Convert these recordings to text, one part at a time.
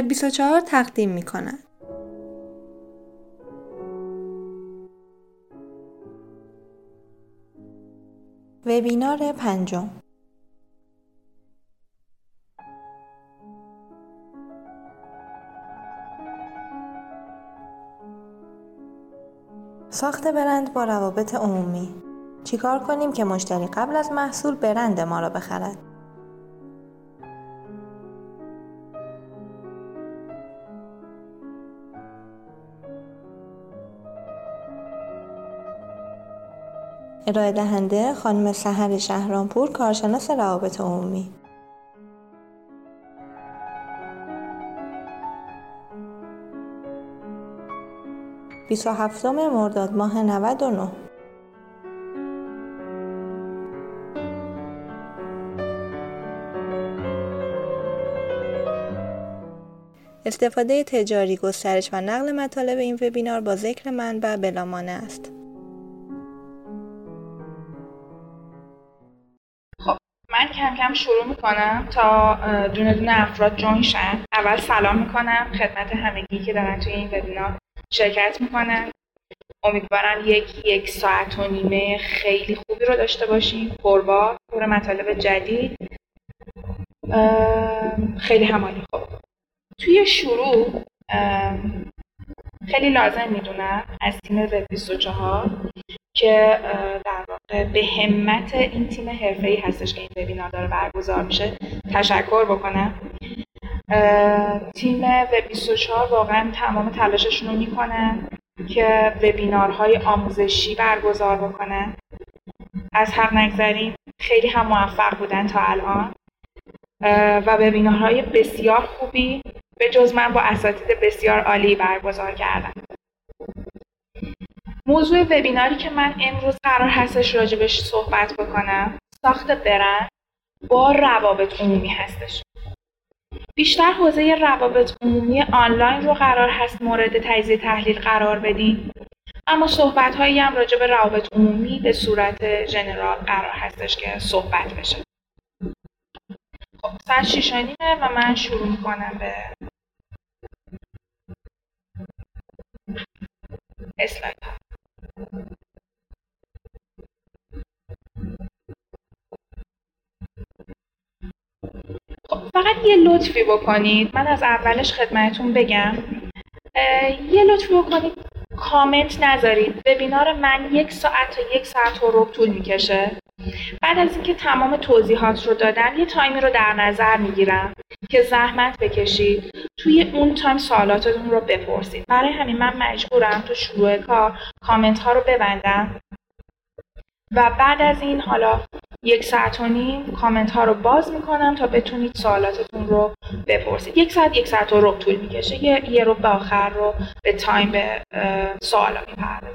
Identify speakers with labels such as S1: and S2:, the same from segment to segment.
S1: و 24 تقدیم می کند. وبینار پنجم. ساخت برند با روابط عمومی. چیکار کنیم که مشتری قبل از محصول برند ما را بخرد؟ ارائه دهنده خانم سحر شهرانپور کارشناس روابط عمومی 27 مرداد ماه 99 استفاده تجاری، گسترش و نقل مطالب این وبینار با ذکر منبع بلامانه است.
S2: کم کم شروع می‌کنم تا دونه دونه افراد جوین شن. اول سلام می‌کنم خدمت همگی که دارن توی این وبینار شرکت می‌کنن. امیدوارم یک یک ساعت و نیمه خیلی خوبی رو داشته باشیم پربار پر مطالب جدید. خیلی همالی. خوب توی شروع خیلی لازم می‌دونم از تیم وب 24 که در واقع به همت این تیم ای هستش که این وبینار داره برگزار میشه تشکر بکنم. تیم وب 24 واقعا تمام تلاششون رو می‌کنن که وبینارهای آموزشی برگزار بکنن از حق نگذریم خیلی هم موفق بودن تا الان. و وبینارهای بسیار خوبی به جز من با اساتید بسیار عالی برگزار کردن. موضوع وبیناری که من امروز قرار هستش راجبش صحبت بکنم ساخت برند با روابط عمومی هستش. بیشتر حوزه روابط عمومی آنلاین رو قرار هست مورد تجزیه تحلیل قرار بدیم. اما صحبت هایی هم راجع روابط عمومی به صورت جنرال قرار هستش که صحبت بشه. خب ساعت شیشانیمه و من شروع می‌کنم به اسلاید. خب فقط یه لطفی بکنید. من از اولش خدمتون بگم. یه لطفی بکنید. کامنت نذارید. وبینار من یک ساعت تا یک ساعت و ربع طول می‌کشه. بعد از اینکه تمام توضیحات رو دادم یه تایمی رو در نظر می‌گیرم که زحمت بکشید توی اون time سوالاتتون رو بپرسید. برای همین من مجبورم تو شروع کار کامنت ها رو ببندم. و بعد از این حالا یک ساعت و نیم کامنت ها رو باز می‌کنم تا بتونید سوالاتتون رو بپرسید. یک ساعت یک ساعت و رب طول می‌کشه. یه, یه ربع آخر رو به time به سوالا می‌پردازیم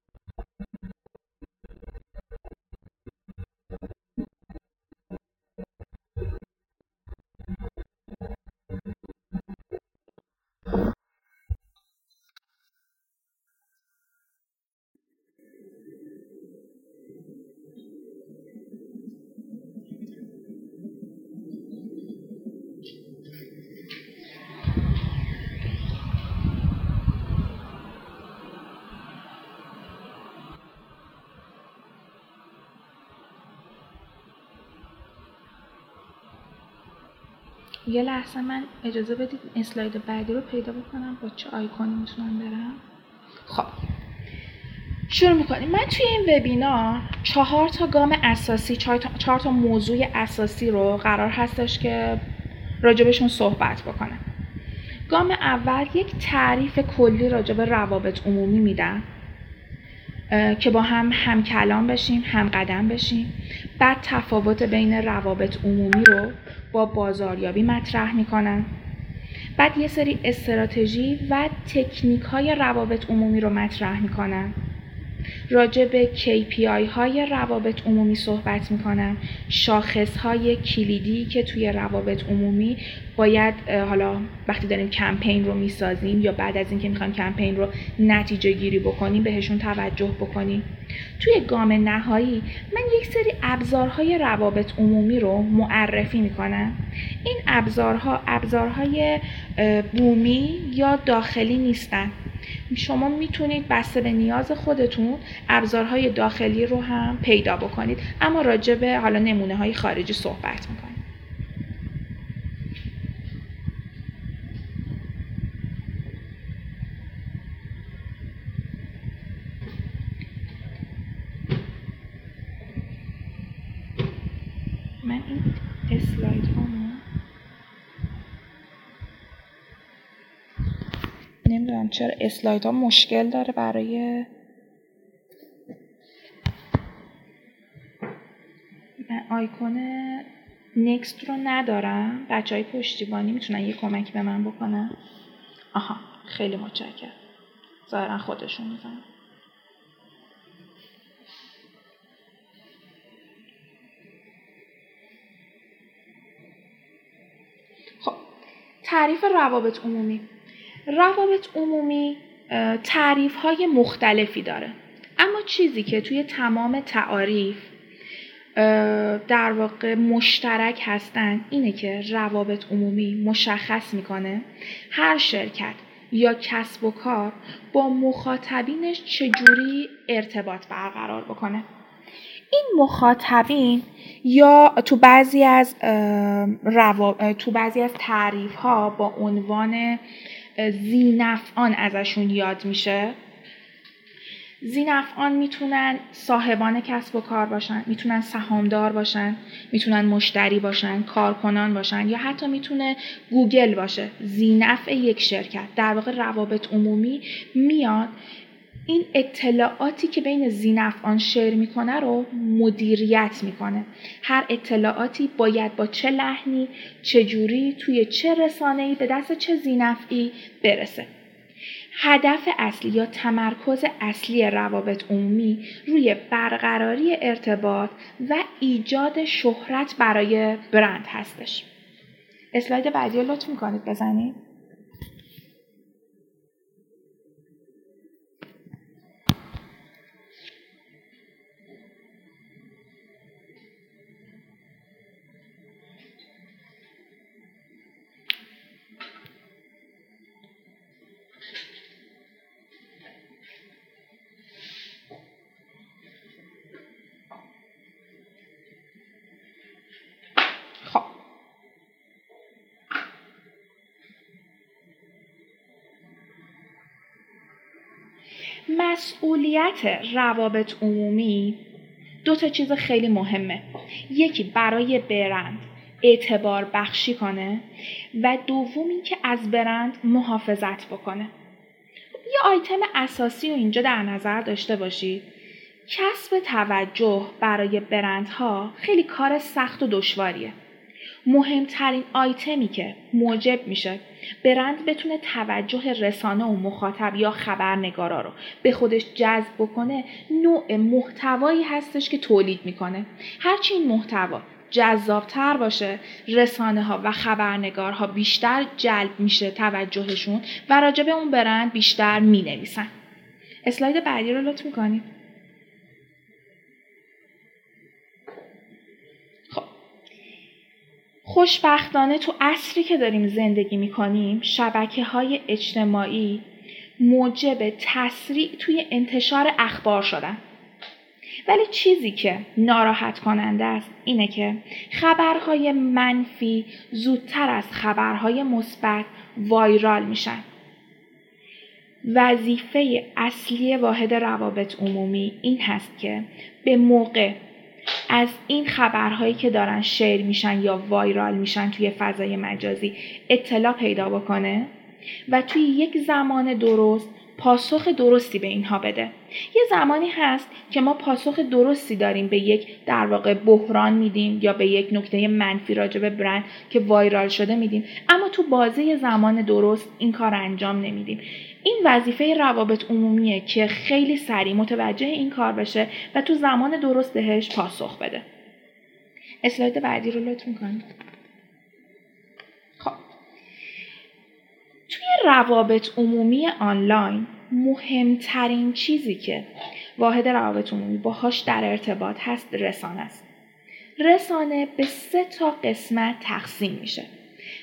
S2: یه لحظه من اجازه بدید اسلاید بعدی رو پیدا بکنم با چه آیکونی می‌تونم برم؟ خب. شروع می‌کنیم. من توی این وبینار چهار تا گام اساسی چهار تا, موضوع اساسی رو قرار هستش که راجبشون صحبت بکنم. گام اول یک تعریف کلی راجب روابط عمومی میدم که با هم هم کلام بشیم هم قدم بشیم. بعد تفاوت بین روابط عمومی رو با بازاریابی مطرح می‌کنن. بعد یه سری استراتژی و تکنیک های روابط عمومی رو مطرح می‌کنن. راجع به KPI های روابط عمومی صحبت می‌کنم. شاخص های کلیدی که توی روابط عمومی باید حالا وقتی داریم کمپین رو می‌سازیم یا بعد از اینکه می‌خوایم کمپین رو نتیجه گیری بکنیم بهشون توجه بکنیم. توی گام نهایی من یک سری ابزارهای روابط عمومی رو معرفی می‌کنم. این ابزارها ابزارهای بومی یا داخلی نیستن. شما می‌تونید بسته به نیاز خودتون ابزارهای داخلی رو هم پیدا بکنید. اما راجع به حالا نمونه های خارجی صحبت می‌کنیم. من این اسلاید نمی‌دونم چرا اسلاید ها مشکل داره برای من آیکون نکست رو ندارم. بچه های پشتیبانی می‌تونن یه کمک به من بکنن؟ آها خیلی متشکرم. ظاهرا خودشون می‌زنن. خب تعریف روابط عمومی. روابط عمومی تعریف های مختلفی داره. اما چیزی که توی تمام تعاریف در واقع مشترک هستن اینه که روابط عمومی مشخص می‌کنه هر شرکت یا کسب و کار با مخاطبینش چجوری ارتباط برقرار بکنه. این مخاطبین یا تو بعضی از تو بعضی از تعریف ها با عنوان زینفعان ازشون یاد میشه. زینفعان می‌تونن صاحبان کسب و کار باشن می‌تونن سهامدار باشن می‌تونن مشتری باشن کارکنان باشن یا حتی می‌تونه گوگل باشه. زینفع یک شرکت. در واقع روابط عمومی میاد این اطلاعاتی که بین زینفعان شیر می‌کنه رو مدیریت می‌کنه. هر اطلاعاتی باید با چه لحنی چجوری توی چه رسانه‌ای به دست چه زینفعی برسه. هدف اصلی یا تمرکز اصلی روابط عمومی روی برقراری ارتباط و ایجاد شهرت برای برند هستش. اسلاید بعدی رو لطف می‌کنید بزنید. مسئولیت روابط عمومی دو تا چیز خیلی مهمه. یکی برای برند اعتبار بخشی کنه و دوم اینکه از برند محافظت بکنه. یه آیتم اساسی رو اینجا در نظر داشته باشید کسب توجه برای برندها خیلی کار سخت و دشواریه. مهمترین آیتمی که موجب میشه برند بتونه توجه رسانه و مخاطب یا خبرنگارا رو به خودش جذب بکنه نوع محتوایی هستش که تولید می‌کنه هرچی این محتوا جذابتر باشه رسانه ها و خبرنگارها بیشتر جلب میشه توجهشون و راجع به اون برند بیشتر می نویسن. اسلاید بعدی رو لطف می‌کنید. خوشبختانه تو عصری که داریم زندگی می‌کنیم شبکه های اجتماعی موجب تسریع توی انتشار اخبار شدن. ولی چیزی که ناراحت کننده است اینه که خبرهای منفی زودتر از خبرهای مثبت وایرال میشن. وظیفه اصلی واحد روابط عمومی این هست که به موقع از این خبرهایی که دارن شیر میشن یا وایرال میشن توی فضای مجازی اطلاع پیدا بکنه و توی یک زمان درست پاسخ درستی به اینها بده. یه زمانی هست که ما پاسخ درستی داریم به یک در واقع بحران میدیم یا به یک نکته منفی راجع به برند که وایرال شده میدیم اما تو بازه زمان درست این کار انجام نمیدیم. این وظیفه روابط عمومیه که خیلی سریع متوجه این کار بشه و تو زمان درست بهش پاسخ بده اسلاید بعدی رو لطف می‌کنید خب توی روابط عمومی آنلاین مهمترین چیزی که واحد روابط عمومی باهاش در ارتباط هست رسانه است. رسانه به سه تا قسمت تقسیم میشه.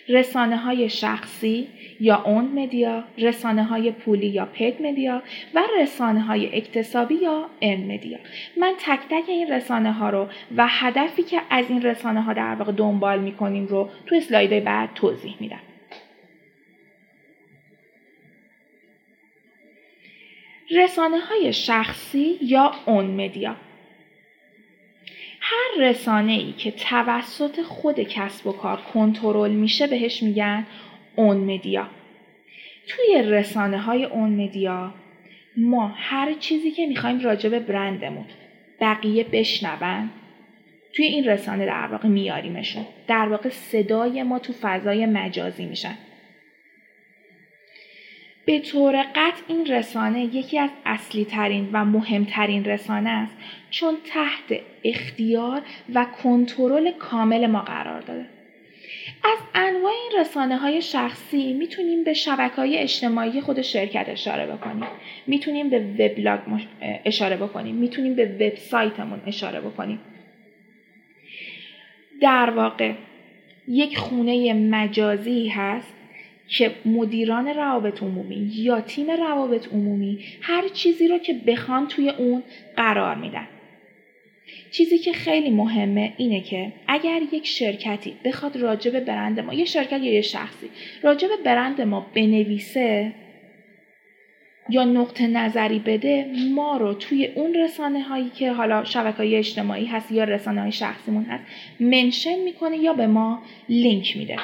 S2: رسانه های شخصی یا اون مدیا، رسانه های پولی یا پید مدیا و رسانه های اکتسابی یا ان مدیا. من تک تک این رسانه ها رو و هدفی که از این رسانه ها در واقع دنبال می‌کنیم رو تو اسلاید بعد توضیح میدم. رسانه های شخصی یا اون مدیا هر رسانه ای که توسط خود کسب و کار کنترل میشه بهش میگن اون مدیا. توی رسانه های اون مدیا ما هر چیزی که می‌خوایم راجع به برندمون بقیه بشنون توی این رسانه در واقع میاریمشون. در واقع صدای ما تو فضای مجازی میشن. به طور قطع این رسانه یکی از اصلی ترین و مهمترین رسانه است چون تحت اختیار و کنترل کامل ما قرار داده. از انواع این رسانه های شخصی می‌تونیم به شبکه های اجتماعی خود شرکت اشاره بکنیم می‌تونیم به وبلاگ اشاره بکنیم می‌تونیم به وبسایتمون اشاره بکنیم در واقع یک خونه مجازی هست که مدیران روابط عمومی یا تیم روابط عمومی هر چیزی رو که بخوان توی اون قرار میدن. چیزی که خیلی مهمه اینه که اگر یک شرکتی بخواد راجع به برند ما یه شرکت یا یه شخصی راجع به برند ما بنویسه یا نقطه نظری بده ما رو توی اون رسانه هایی که حالا شبکه های اجتماعی هست یا رسانه های شخصیمون هست منشن می‌کنه یا به ما لینک میده.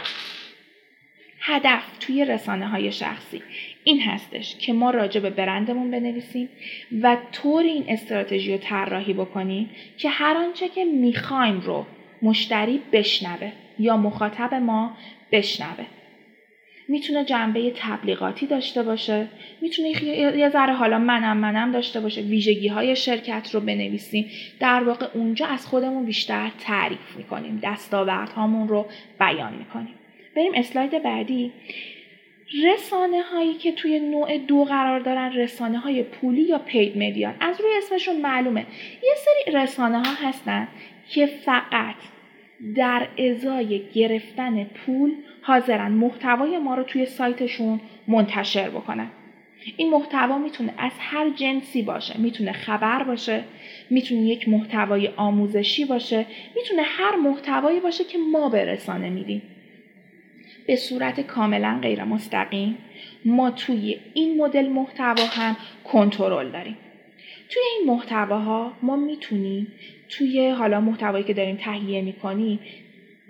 S2: هدف توی رسانه های شخصی. این هستش که ما راجع به برندمون بنویسیم و طور این استراتژی رو طراحی بکنیم که هر آنچه که می‌خوایم رو مشتری بشنوه یا مخاطب ما بشنوه. می‌تونه جنبه تبلیغاتی داشته باشه می‌تونه یه ذره حالا منم منم داشته باشه. ویژگی های شرکت رو بنویسیم. در واقع اونجا از خودمون بیشتر تعریف می‌کنیم دستاوردهامون رو بیان می‌کنیم. بریم اسلاید بعدی. رسانه هایی که توی نوع دو قرار دارن رسانه های پولی یا پید مدیان از روی اسمشون معلومه. یه سری رسانه ها هستن که فقط در ازای گرفتن پول حاضرن. محتوای ما رو توی سایتشون منتشر بکنن. این محتوا می‌تونه از هر جنسی باشه. می‌تونه خبر باشه می‌تونه یک محتوای آموزشی باشه می‌تونه هر محتوایی باشه که ما به رسانه میدیم. به صورت کاملا غیر مستقیم ما توی این مدل محتوا هم کنترل داریم. توی این محتواها ما می‌تونیم توی حالا محتوایی که داریم تهیه می‌کنیم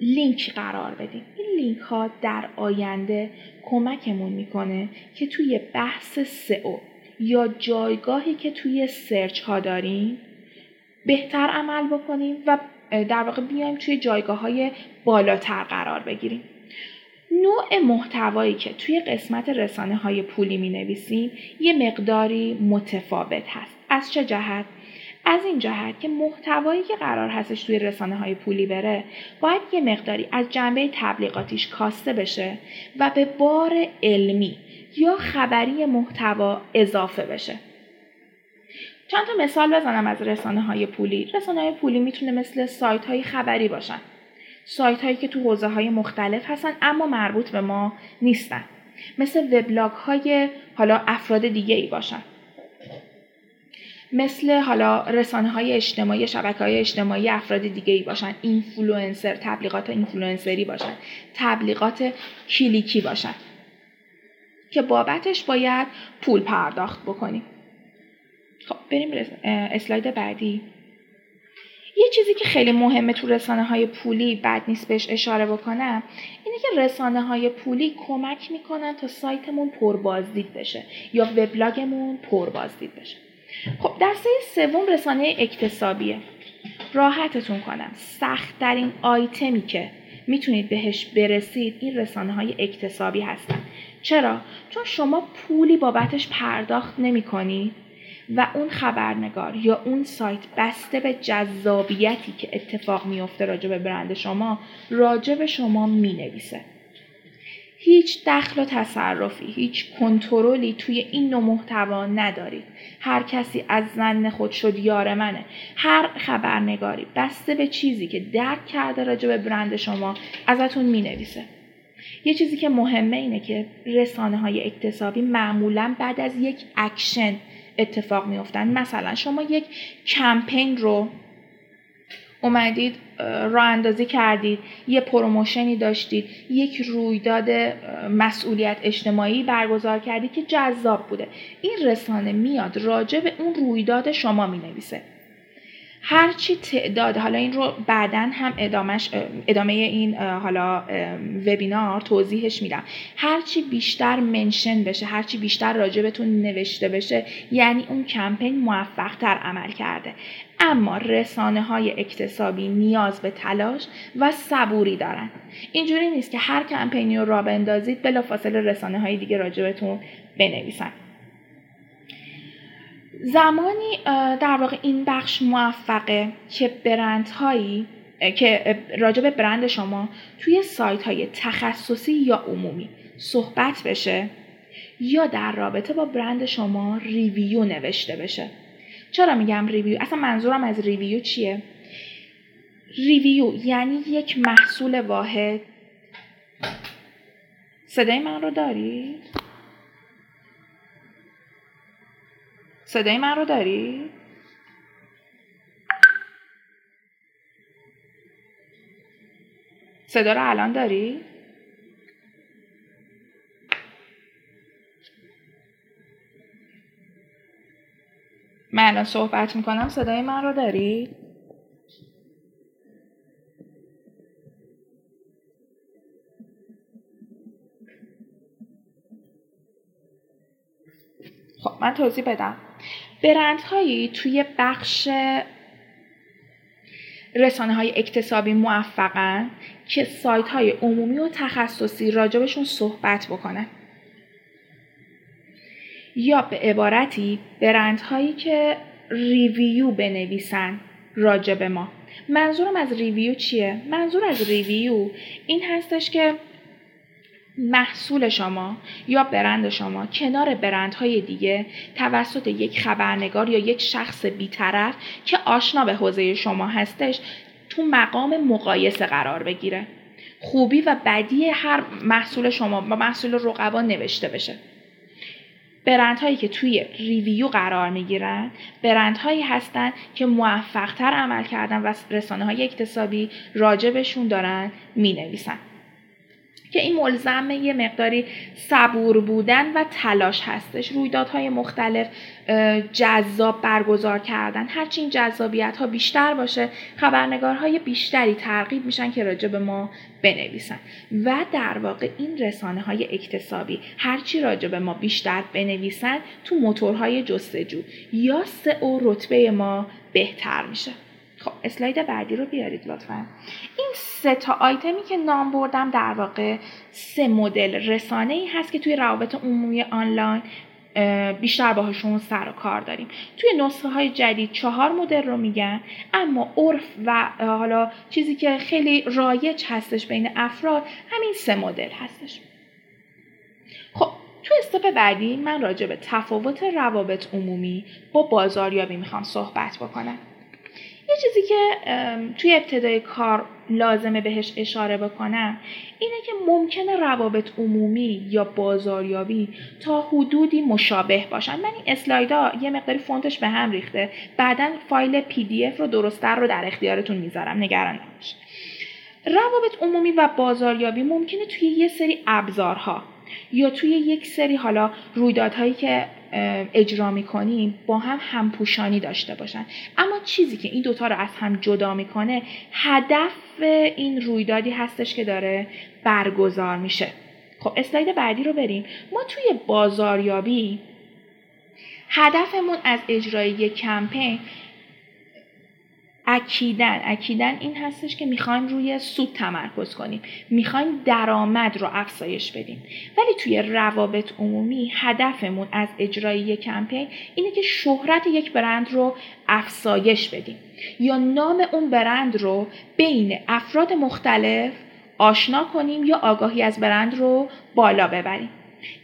S2: لینک قرار بدیم. این لینک ها در آینده کمکمون می‌کنه که توی بحث سئو یا جایگاهی که توی سرچ ها داریم بهتر عمل بکنیم و در واقع بیایم توی جایگاه های بالاتر قرار بگیریم. نوع محتوایی که توی قسمت رسانه های پولی می نویسیم یه مقداری متفاوت هست. از چه جهت؟ از این جهت که محتوایی که قرار هستش توی رسانه های پولی بره باید یه مقداری از جنبه تبلیغاتیش کاسته بشه و به بار علمی یا خبری محتوا اضافه بشه. چند تا مثال بزنم از رسانه های پولی. رسانه های پولی می‌تونه مثل سایت های خبری باشن. سایت هایی که تو حوزه های مختلف هستن اما مربوط به ما نیستن. مثل وبلاگ های حالا افراد دیگه ای باشن. مثل حالا رسانه های اجتماعی شبکه های اجتماعی افراد دیگه ای باشن. اینفلوئنسر تبلیغات اینفلوئنسری باشن. تبلیغات کلیکی باشن. که بابتش باید پول پرداخت بکنیم. خب بریم اسلاید بعدی. یه چیزی که خیلی مهمه تو رسانه های پولی بد نیست بهش اشاره بکنم اینه که رسانه های پولی کمک می‌کنن تا سایتمون پربازدید بشه یا وبلاگمون پربازدید بشه. خب دسته سوم رسانه اکتسابیه. راحتتون کنم. سختترین آیتمی که می‌تونید بهش برسید این رسانه های اکتسابی هستن. چرا؟ چون شما پولی بابتش پرداخت نمی کنید و اون خبرنگار یا اون سایت بسته به جذابیتی که اتفاق میفته راجع به برند شما راجع به شما می نویسه. هیچ دخل و تصرفی هیچ کنترلی توی این نوع محتوا ندارید. هر کسی از ظن خود شد یار منه. هر خبرنگاری بسته به چیزی که درک کرده راجع به برند شما ازتون می نویسه یه چیزی که مهمه اینه که رسانه های اکتسابی معمولا بعد از یک اکشن اتفاق میافتن. مثلا شما یک کمپین رو اومدید راه اندازی کردید یه پروموشنی داشتید یک رویداد مسئولیت اجتماعی برگزار کردید که جذاب بوده. این رسانه میاد راجع به اون رویداد شما می نویسه هرچی تعداد حالا این رو بعدا هم ادامش ادامه این حالا وبینار توضیحش میدم. هرچی بیشتر منشن بشه هرچی بیشتر راجبتون نوشته بشه یعنی اون کمپین موفق تر عمل کرده. اما رسانه های اکتسابی نیاز به تلاش و صبوری دارن. اینجوری نیست که هر کمپینی رو را بندازید بلافاصله رسانه های دیگه راجبتون بنویسن. زمانی در واقع این بخش موفقه که برندهایی که راجع به برند شما توی سایت های تخصصی یا عمومی صحبت بشه یا در رابطه با برند شما review نوشته بشه. چرا میگم review؟ اصلا منظورم از review چیه؟ review یعنی یک محصول واحد. صدای من رو داری؟ صدای من رو داری؟ صدا رو الان داری؟ من الان صحبت می‌کنم صدای من رو داری؟ خب من توضیح بدم برندهایی توی بخش رسانه های اکتسابی موفقن که سایت های عمومی و تخصصی راجبشون صحبت بکنن یا به عبارتی برندهایی که review بنویسن راجب ما منظورم از review چیه؟ منظور از review این هستش که محصول شما یا برند شما کنار برندهای دیگه توسط یک خبرنگار یا یک شخص بیطرف که آشنا به حوزه شما هستش تو مقام مقایسه قرار بگیره خوبی و بدی هر محصول شما با محصول رقبا نوشته بشه برندهایی که توی ریویو قرار می‌گیرن برندهایی هستن که موفقتر عمل کردن و رسانه های اکتسابی راجبشون دارن می نویسن. که این ملزم یه مقداری صبور بودن و تلاش هستش. رویدادهای مختلف جذاب برگزار کردن. هرچی این جذابیت ها بیشتر باشه خبرنگارهای بیشتری ترغیب میشن که راجع به ما بنویسن. و در واقع این رسانه های اکتسابی هرچی راجع به ما بیشتر بنویسن تو موتورهای جستجو یا سه او رتبه ما بهتر میشه. خب اسلاید بعدی رو بیارید لطفا. این سه تا آیتمی که نام بردم در واقع سه مدل رسانه ای هست که توی روابط عمومی آنلاین بیشتر باهاشون سر و کار داریم. توی نسخه های جدید چهار مدل رو میگن اما عرف و حالا چیزی که خیلی رایج هستش بین افراد همین سه مدل هستش. خب تو استپ بعدی من راجع به تفاوت روابط عمومی با بازاریابی می‌خوام صحبت بکنم. یه چیزی که توی ابتدای کار لازمه بهش اشاره بکنم اینه که ممکنه روابط عمومی یا بازاریابی تا حدودی مشابه باشن. من این اسلایدا یه مقداری فونتش به هم ریخته. بعدا فایل پی دی اف رو درستتر رو در اختیارتون می‌ذارم. نگران نباشید. روابط عمومی و بازاریابی ممکنه توی یه سری ابزارها یا توی یک سری حالا رویدادهایی که اجرا می‌کنیم با هم همپوشانی داشته باشن. اما چیزی که این دوتا رو از هم جدا می‌کنه هدف این رویدادی هستش که داره برگزار میشه. خب اسلاید بعدی رو بریم. ما توی بازاریابی هدفمون از اجرای یک کمپین اکیدن. اکیدن این هستش که می‌خوایم روی سود تمرکز کنیم. می‌خوایم درآمد رو افزایش بدیم. ولی توی روابط عمومی هدفمون از اجرای یک کمپین اینه که شهرت یک برند رو افزایش بدیم. یا نام اون برند رو بین افراد مختلف آشنا کنیم یا آگاهی از برند رو بالا ببریم.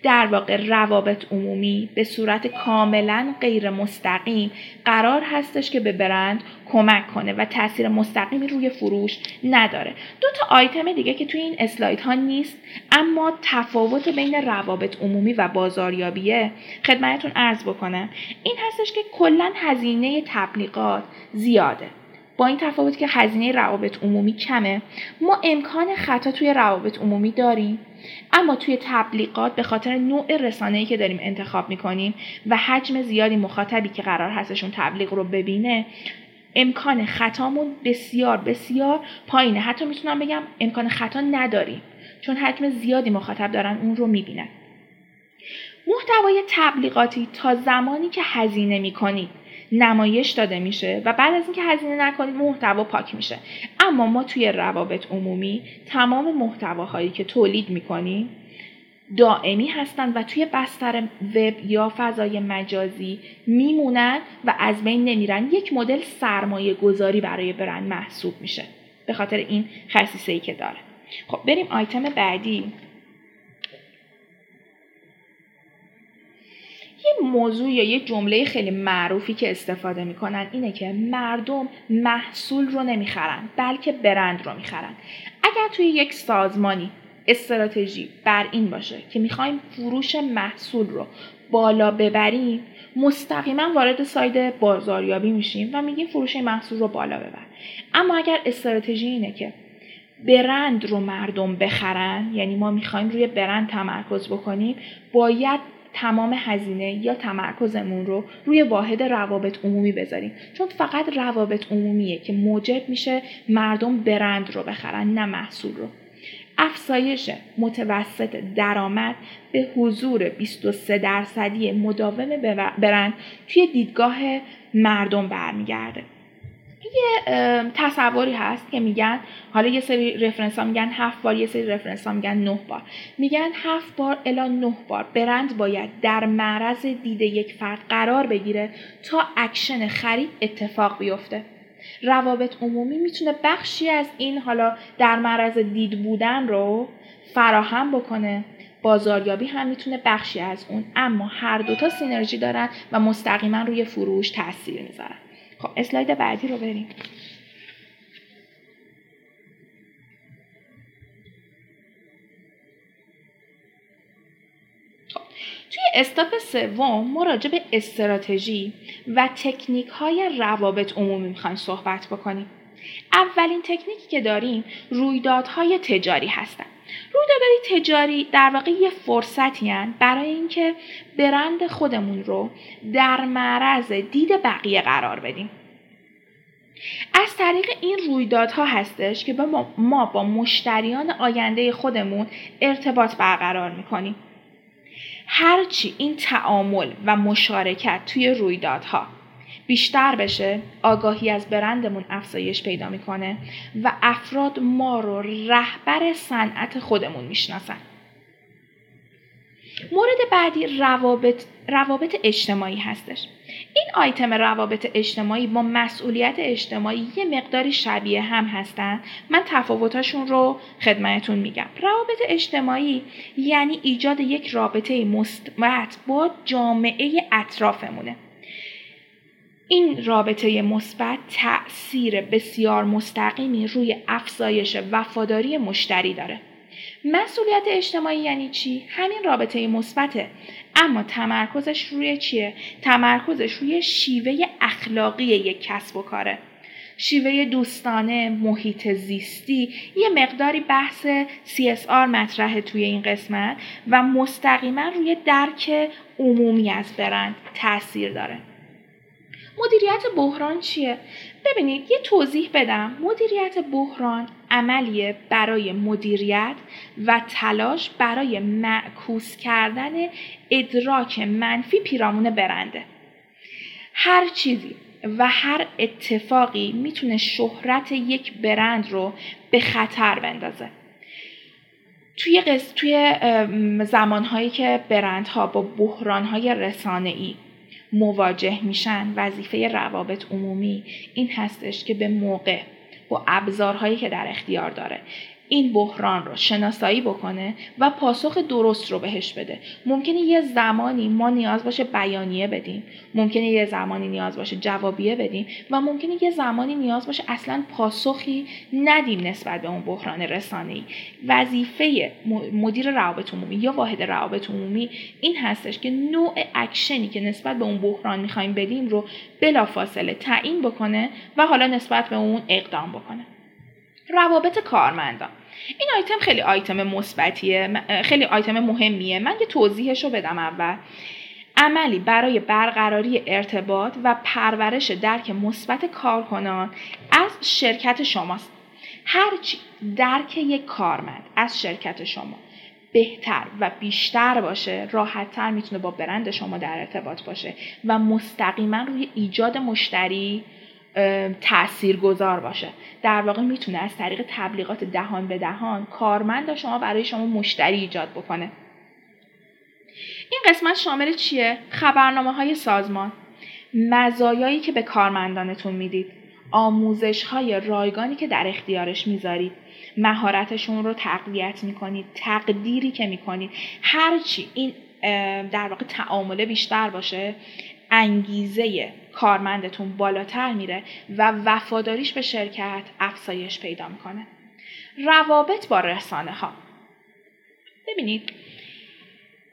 S2: در واقع روابط عمومی به صورت کاملا غیر مستقیم قرار هستش که به برند کمک کنه و تاثیر مستقیمی روی فروش نداره. دو تا آیتم دیگه که توی این اسلاید ها نیست اما تفاوت بین روابط عمومی و بازاریابیه خدمتتون عرض بکنم. این هستش که کلا هزینه تبلیغات زیاده. با این تفاوت که هزینه روابط عمومی کمه ما امکان خطا توی روابط عمومی داریم. اما توی تبلیغات به خاطر نوع رسانه‌ای که داریم انتخاب می‌کنیم و حجم زیادی مخاطبی که قرار هستشون تبلیغ رو ببینه امکان خطامون بسیار بسیار پایینه. حتی می‌تونم بگم امکان خطا نداریم چون حجم زیادی مخاطب دارن اون رو می‌بینن. محتوای تبلیغاتی تا زمانی که هزینه می‌کنید نمایش داده میشه و بعد از اینکه هزینه نکنید محتوا پاک میشه. اما ما توی روابط عمومی تمام محتواهایی که تولید می‌کنیم دائمی هستند و توی بستر وب یا فضای مجازی میمونن و از بین نمیرن. یک مدل سرمایه گذاری برای برند محسوب میشه. به خاطر این خصیصه ای که داره. خب بریم آیتم بعدی. یه موضوع یا یه جمله خیلی معروفی که استفاده می‌کنن اینه که مردم محصول رو نمی‌خرن بلکه برند رو می‌خرن. اگر توی یک سازمانی استراتژی بر این باشه که می‌خوایم فروش محصول رو بالا ببریم مستقیما وارد ساید بازاریابی میشیم و میگیم فروش محصول رو بالا ببر. اما اگر استراتژی اینه که برند رو مردم بخرن یعنی ما می‌خوایم روی برند تمرکز بکنیم باید تمام هزینه یا تمرکزمون رو روی واحد روابط عمومی بذاریم. چون فقط روابط عمومیه که موجب میشه مردم برند رو بخرن نه محصول رو. افزایش متوسط درآمد به حضور 23 درصدی مداوم برند توی دیدگاه مردم برمیگرده. یه تصوری هست که میگن حالا یه سری رفرنس ها میگن هفت بار یه سری رفرنس ها میگن نه بار. میگن هفت بار الی نه بار. برند باید در معرض دید یک فرد قرار بگیره تا اکشن خرید اتفاق بیفته. روابط عمومی می‌تونه بخشی از این حالا در معرض دید بودن رو فراهم بکنه. بازاریابی هم می‌تونه بخشی از اون. اما هر دوتا synergy دارن و مستقیما روی فروش تاثیر می‌ذارن. خب اسلاید بعدی رو بریم. خب، توی استاپ سوم ما راجع به استراتژی و تکنیک های روابط عمومی می‌خوایم صحبت بکنیم. اولین تکنیکی که داریم رویدادهای تجاری هستند رویدادهای تجاری در واقع یه فرصتی برای اینکه برند خودمون رو در معرض دید بقیه قرار بدیم. از طریق این رویدادها هستش که ما با مشتریان آینده خودمون ارتباط برقرار می‌کنیم. هرچی این تعامل و مشارکت توی رویدادها بیشتر بشه آگاهی از برندمون افزایش پیدا می‌کنه و افراد ما رو رهبر صنعت خودمون می‌شناسن. مورد بعدی روابط, روابط اجتماعی هستش. این آیتم روابط اجتماعی با مسئولیت اجتماعی یه مقداری شبیه هم هستن. من تفاوتاشون رو خدمتون میگم. روابط اجتماعی یعنی ایجاد یک رابطه مثبت با جامعه اطرافمونه. این رابطه مثبت تأثیر بسیار مستقیمی روی افزایش وفاداری مشتری داره. مسئولیت اجتماعی یعنی چی؟ همین رابطه مثبته اما تمرکزش روی چیه؟ تمرکزش روی شیوه اخلاقی یک کسب و کاره. شیوه دوستانه محیط زیستی یه مقداری بحث CSR مطرحه توی این قسمت و مستقیما روی درک عمومی از برند تاثیر داره. مدیریت بحران چیه؟ ببینید یه توضیح بدم مدیریت بحران عملیه برای مدیریت و تلاش برای معکوس کردن ادراک منفی پیرامون برنده هر چیزی و هر اتفاقی می‌تونه شهرت یک برند رو به خطر بندازه توی. توی زمانهایی که برندها با بحرانهای رسانه‌ای مواجه میشن. وظیفه روابط عمومی این هستش که به موقع با ابزارهایی که در اختیار داره. این بحران رو شناسایی بکنه و پاسخ درست رو بهش بده. ممکنه یه زمانی ما نیاز باشه بیانیه بدیم. ممکنه یه زمانی نیاز باشه جوابیه بدیم. و ممکنه یه زمانی نیاز باشه اصلا پاسخی ندیم نسبت به اون بحران ای وظیفه مدیر روابط عمومی یا واحد روابط عمومی این هستش که نوع اکشنی که نسبت به اون بحران می‌خوایم بدیم رو بلافاصله تعیین بکنه و حالا نسبت به اون اقدام بکنه. روابط کارمندان. این آیتم خیلی آیتم مثبتیه خیلی آیتم مهمیه. من یه توضیحش رو بدم اول. عملی برای برقراری ارتباط و پرورش درک مثبت کارکنان از شرکت شماست. هرچی درک یک کارمند از شرکت شما بهتر و بیشتر باشه راحتتر می‌تونه با برند شما در ارتباط باشه و مستقیما روی ایجاد مشتری تأثیر گذار باشه. در واقع می‌تونه از طریق تبلیغات دهان به دهان کارمند شما برای شما مشتری ایجاد بکنه. این قسمت شامل چیه؟ خبرنامه های سازمان. مزایایی که به کارمندانتون می‌دید. آموزش های رایگانی که در اختیارش می‌ذارید. مهارتشون رو تقویت می‌کنید تقدیری که می‌کنید. هرچی این در واقع تعامله بیشتر باشه. انگیزه کارمندتون بالاتر میره و وفاداریش به شرکت افزایش پیدا می‌کنه. روابط با رسانه ها ببینید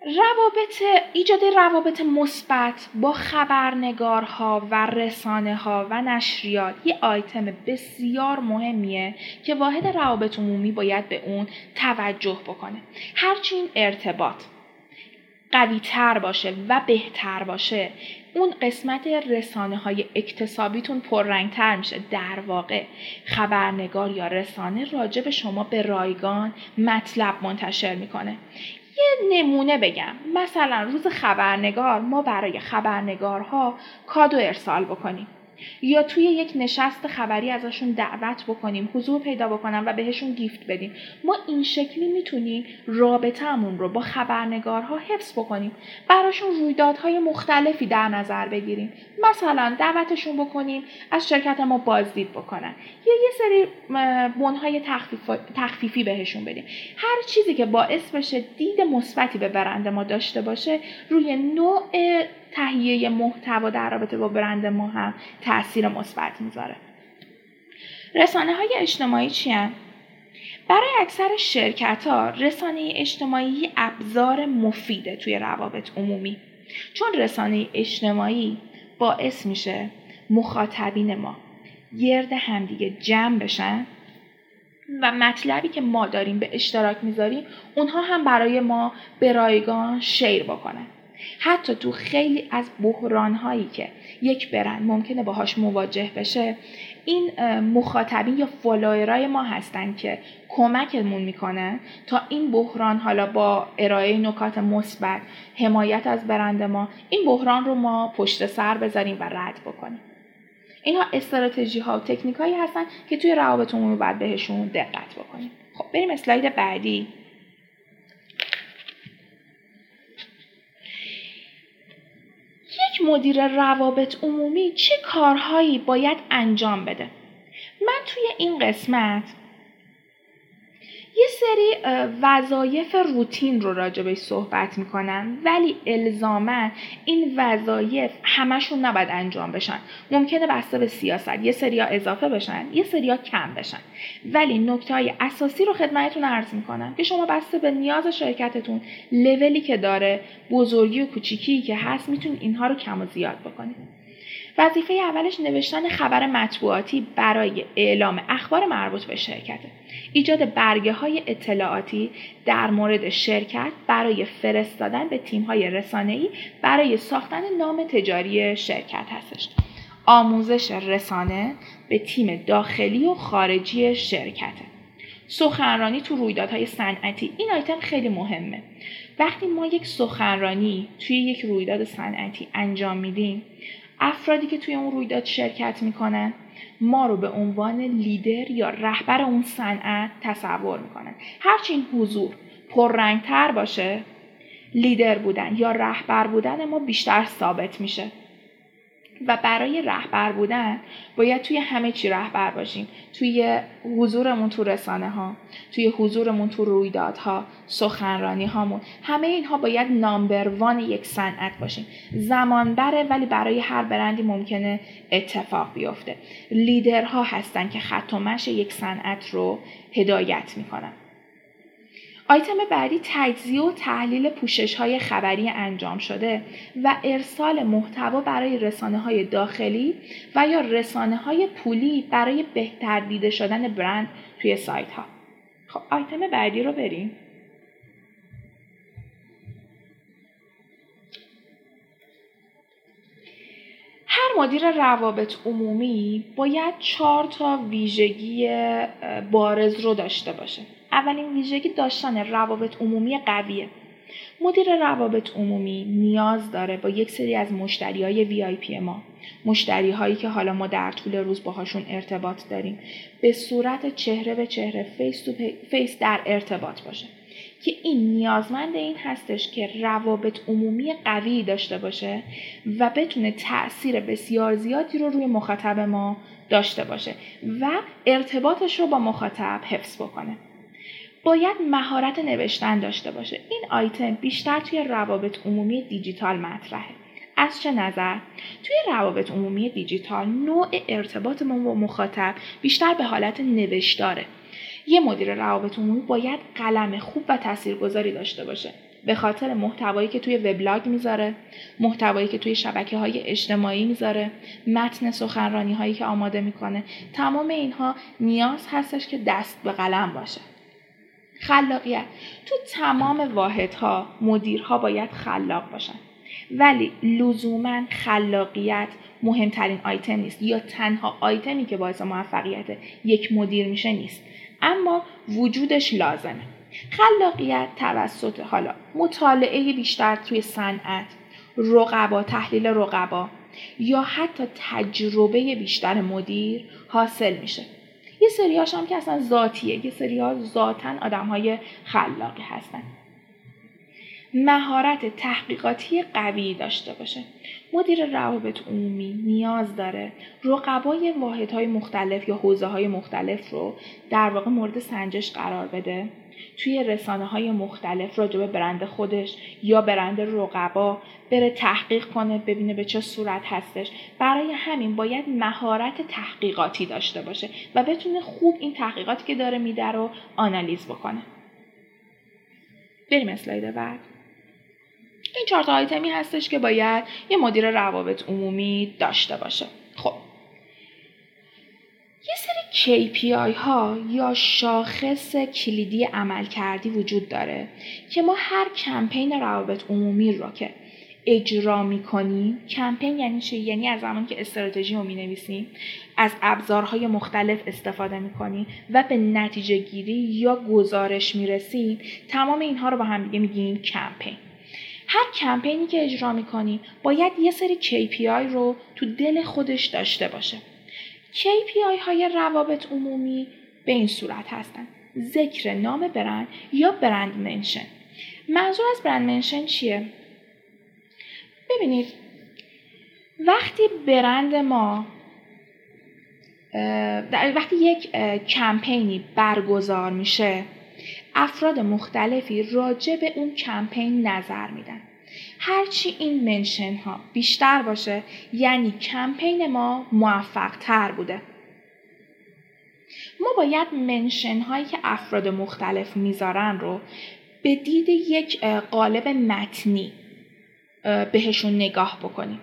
S2: روابط ایجاد روابط مثبت با خبرنگارها و رسانه ها و نشریات یه آیتم بسیار مهمیه که واحد روابط عمومی باید به اون توجه بکنه. هرچی این ارتباط. قوی تر باشه و بهتر باشه. اون قسمت رسانه های اکتسابیتون تر میشه. در واقع خبرنگار یا رسانه راجع به شما به رایگان مطلب منتشر می‌کنه. یه نمونه بگم. مثلا روز خبرنگار ما برای خبرنگارها کادو ارسال بکنیم. یا توی یک نشست خبری ازشون دعوت بکنیم حضور پیدا بکنم و بهشون گیفت بدیم. ما این شکلی می‌تونیم رابطهمون رو با خبرنگارها حفظ بکنیم. براشون رویدادهای مختلفی در نظر بگیریم. مثلا دعوتشون بکنیم از شرکت ما بازدید بکنن. یا یه سری بنهای تخفیف تخفیفی بهشون بدیم. هر چیزی که باعث بشه دید مثبتی به برنده ما داشته باشه روی نوع تهیه محتوا در رابطه با برند ما هم تاثیر مثبت می‌ذاره. رسانه های اجتماعی چی هم؟ برای اکثر شرکت ها رسانه اجتماعی ابزار مفیده توی روابط عمومی. چون رسانه اجتماعی باعث میشه مخاطبین ما گرد همدیگه جمع بشن و مطلبی که ما داریم به اشتراک می‌ذاریم اونها هم برای ما به رایگان شیر بکنن. حتی تو خیلی از بحران هایی که یک برند ممکنه باهاش مواجه بشه این مخاطبین یا فالوورای ما هستن که کمکمون می‌کنه تا این بحران حالا با ارائه نکات مثبت حمایت از برند ما این بحران رو ما پشت سر بذاریم و رد بکنیم. اینها استراتژی ها و تکنیک هایی هستن که توی روابط عمومی باید بهشون دقت بکنیم. خب بریم اسلاید بعدی. یک مدیر روابط عمومی چه کارهایی باید انجام بده؟ من توی این قسمت یه سری وظایف روتین رو راجبش صحبت می‌کنم ولی الزاما این وظایف همشون نباید انجام بشن. ممکنه بسته به سیاست یه سریا اضافه بشن یه سریا کم بشن. ولی نکته های اساسی رو خدمتتون عرض می‌کنم که شما بسته به نیاز شرکتتون لولی که داره بزرگی و کوچیکی که هست می‌تونید اینها رو کم و زیاد بکنید. وظیفه اولش نوشتن خبر مطبوعاتی برای اعلام اخبار مربوط به شرکته. ایجاد برگه های اطلاعاتی در مورد شرکت برای فرستادن به تیم های رسانه‌ای برای ساختن نام تجاری شرکت هستش. آموزش رسانه به تیم داخلی و خارجی شرکته. سخنرانی تو رویدادهای صنعتی این آیتم خیلی مهمه وقتی ما یک سخنرانی توی یک رویداد صنعتی انجام میدیم افرادی که توی اون رویداد شرکت می‌کنن ما رو به عنوان لیدر یا رهبر اون صنعت تصور می‌کنن. هرچی این حضور پررنگتر باشه لیدر بودن یا رهبر بودن ما بیشتر ثابت میشه. و برای رهبر بودن باید توی همه چی رهبر باشیم. توی حضورمون تو رسانه ها توی حضورمون تو رویدادها سخنرانی هامون همه اینها باید نامبر وان یک صنعت باشیم. زمان بره ولی برای هر برندی ممکنه اتفاق بیفته. لیدرها هستن که خط و یک صنعت رو هدایت می‌کنن. آیتم بعدی تجزیه و تحلیل پوشش های خبری انجام شده و ارسال محتوا برای رسانه های داخلی و یا رسانه های پولی برای بهتر دیده شدن برند توی سایت ها. خب آیتم بعدی رو بریم. هر مدیر روابط عمومی باید چهار تا ویژگی بارز رو داشته باشه. اولین ویژگی داشتن روابط عمومی قویه. مدیر روابط عمومی نیاز داره با یک سری از مشتری های VIP ما مشتری هایی که حالا ما در طول روز باهاشون ارتباط داریم به صورت چهره به چهره face to face در ارتباط باشه. که این نیازمند این هستش که روابط عمومی قوی داشته باشه و بتونه تاثیر بسیار زیادی رو روی مخاطب ما داشته باشه و ارتباطش رو با مخاطب حفظ بکنه. باید مهارت نوشتن داشته باشه. این آیتم بیشتر توی روابط عمومی دیجیتال مطرحه. از چه نظر؟ توی روابط عمومی دیجیتال نوع ارتباط ما با مخاطب بیشتر به حالت نوشتاره. یه مدیر روابط عمومی باید قلم خوب و تاثیرگذاری داشته باشه. به خاطر محتوایی که توی وبلاگ می‌ذاره محتوایی که توی شبکه های اجتماعی می‌ذاره متن سخنرانی هایی که آماده می‌کنه. تمام اینها نیاز هستش که دست به قلم باشه. خلاقیت. تو تمام واحدها مدیرها باید خلاق باشن. ولی لزوما خلاقیت مهمترین آیتم نیست یا تنها آیتمی که باعث موفقیت یک مدیر میشه نیست. اما وجودش لازمه. خلاقیت توسط حالا مطالعه بیشتر توی صنعت رقبا تحلیل رقبا یا حتی تجربه بیشتر مدیر حاصل میشه. یه سریاش هم که اصلا ذاتیه یه سری ها ذاتن آدم های خلاقی هستن. مهارت تحقیقاتی قوی داشته باشه. مدیر روابط عمومی نیاز داره رقبای واحدهای مختلف یا حوزه های مختلف رو در واقع مورد سنجش قرار بده. توی رسانه های مختلف راجع به برند خودش یا برند رقبا بره تحقیق کنه ببینه به چه صورت هستش. برای همین باید مهارت تحقیقاتی داشته باشه و بتونه خوب این تحقیقاتی که داره میده رو آنالیز بکنه. بریم اسلاید بعد. این چهار آیتمی هستش که باید یه مدیر روابط عمومی داشته باشه. یه سری KPI ها یا شاخص کلیدی عمل کردی وجود داره که ما هر کمپین روابط عمومی رو که اجرا می‌کنیم کمپین یعنی چه یعنی از زمانی که استراتژی رو می‌نویسیم از ابزارهای مختلف استفاده می‌کنیم و به نتیجه گیری یا گزارش می‌رسیم تمام اینها رو با هم دیگه میگیم کمپین. هر کمپینی که اجرا می‌کنیم باید یه سری KPI رو تو دل خودش داشته باشه. KPI های روابط عمومی به این صورت هستند. ذکر نام برند یا برند منشن. منظور از برند منشن چیه؟ ببینید وقتی برند ما وقتی یک کمپینی برگزار میشه افراد مختلفی راجع به اون کمپین نظر میدن هرچی این منشن ها بیشتر باشه یعنی کمپین ما موفق تر بوده. ما باید منشن هایی که افراد مختلف می‌ذارن رو به دید یک قالب متنی بهشون نگاه بکنیم.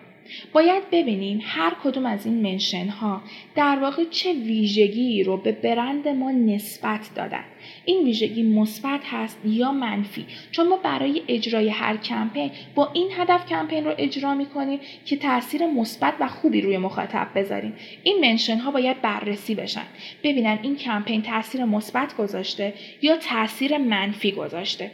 S2: باید ببینیم هر کدوم از این منشن ها در واقع چه ویژگی رو به برند ما نسبت دادن. این ویژگی مثبت هست یا منفی؟ چون ما برای اجرای هر کمپین با این هدف کمپین رو اجرا می‌کنیم که تاثیر مثبت و خوبی روی مخاطب بذاریم. این منشن ها باید بررسی بشن ببینن این کمپین تاثیر مثبت گذاشته یا تاثیر منفی گذاشته.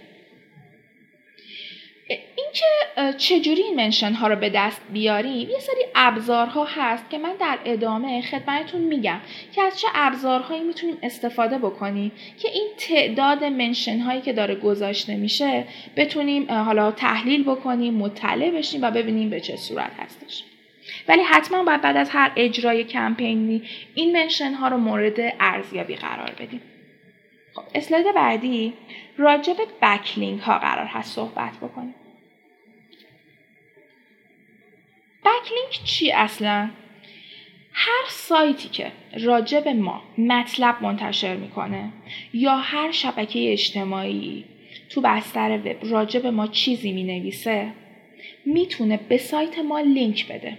S2: اینکه چجوری این منشن ها رو به دست بیاریم؟ یه سری ابزارها هست که من در ادامه خدمتتون میگم که از چه ابزارهایی می‌تونیم استفاده بکنیم که این تعداد منشن هایی که داره گذاشته میشه بتونیم حالا تحلیل بکنیم مطلع بشیم و ببینیم به چه صورت هستش. ولی حتما باید بعد از هر اجرای کمپینی این منشن ها رو مورد ارزیابی قرار بدیم. خب اسلاید بعدی راجع به ها قرار هست صحبت بکنیم. بکلینک چی اصلا؟ هر سایتی که راجع به ما مطلب منتشر می‌کنه یا هر شبکه اجتماعی تو بستر وب راجع به ما چیزی می‌نویسه می‌تونه به سایت ما لینک بده.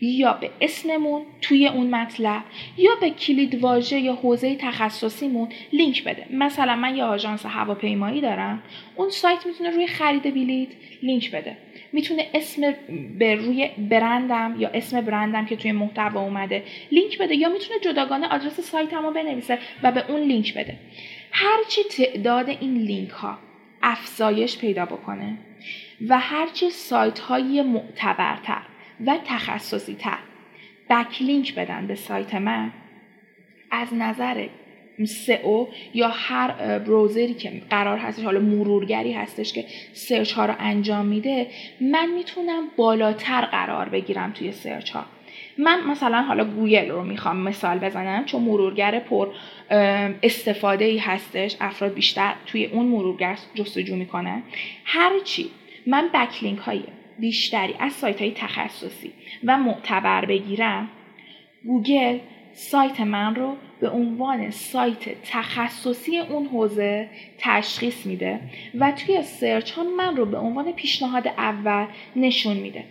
S2: یا به اسممون توی اون مطلب یا به کلید واژه یا حوزه تخصصیمون لینک بده. مثلا من یه آژانس هواپیمایی دارم اون سایت می‌تونه روی خرید بلیط لینک بده. می‌تونه اسم به روی برندم یا اسم برندم که توی محتوا اومده لینک بده یا می‌تونه جداگانه آدرس سایتمو بنویسه و به اون لینک بده. هرچی تعداد این لینک ها افزایش پیدا بکنه و هرچی سایت های معتبرتر و تخصصی تر backlink بدن به سایت من از نظر SEO یا هر browserی که قرار هستش حالا مرورگری هستش که search ها رو انجام میده من می‌تونم بالاتر قرار بگیرم توی search ها. من مثلا حالا گوگل رو می‌خوام مثال بزنم چون مرورگر پر استفاده ای هستش افراد بیشتر توی اون مرورگر جستجو می‌کنن. هرچی من backlink های بیشتری از سایت های تخصصی و معتبر بگیرم گوگل سایت من رو به عنوان سایت تخصصی اون حوزه تشخیص میده و توی search ها من رو به عنوان پیشنهاد اول نشون میده.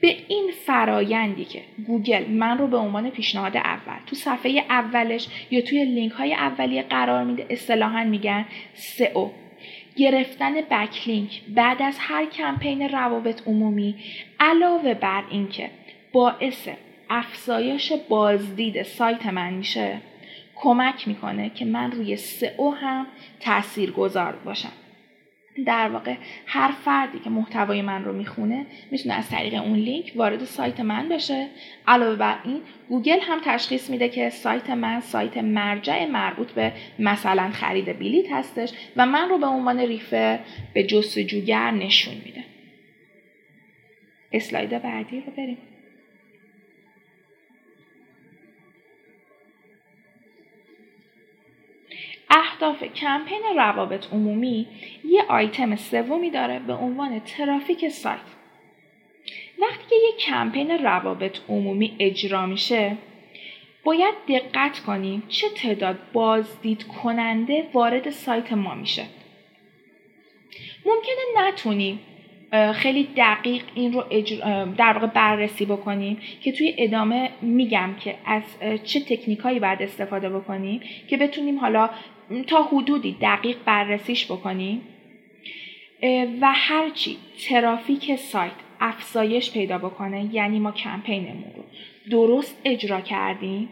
S2: به این فرایندی که گوگل من رو به عنوان پیشنهاد اول تو صفحه اولش یا توی لینک های اولیه قرار میده اصطلاحا میگن SEO. گرفتن backlink بعد از هر کمپین روابط عمومی علاوه بر اینکه باعث افزایش بازدید سایت من میشه. کمک می‌کنه که من روی SEO هم تأثیر گذار باشم. در واقع هر فردی که محتوای من رو می‌خونه می‌تونه از طریق اون لینک وارد سایت من بشه. علاوه بر این گوگل هم تشخیص میده که سایت من سایت مرجع مربوط به مثلا خرید بلیت هستش و من رو به عنوان ریفه به جستجوگر نشون میده. اسلاید بعدی رو بریم. اهداف کمپین روابط عمومی یه آیتم سومی داره به عنوان ترافیک سایت. وقتی که یه کمپین روابط عمومی اجرا میشه باید دقت کنیم چه تعداد بازدید کننده وارد سایت ما میشه. ممکنه نتونیم خیلی دقیق این رو در واقع بررسی بکنیم که توی ادامه میگم که از چه تکنیکایی باید استفاده بکنیم که بتونیم حالا تا حدودی دقیق بررسیش بکنیم. و هرچی ترافیک سایت افزایش پیدا بکنه یعنی ما کمپینمون رو درست اجرا کردیم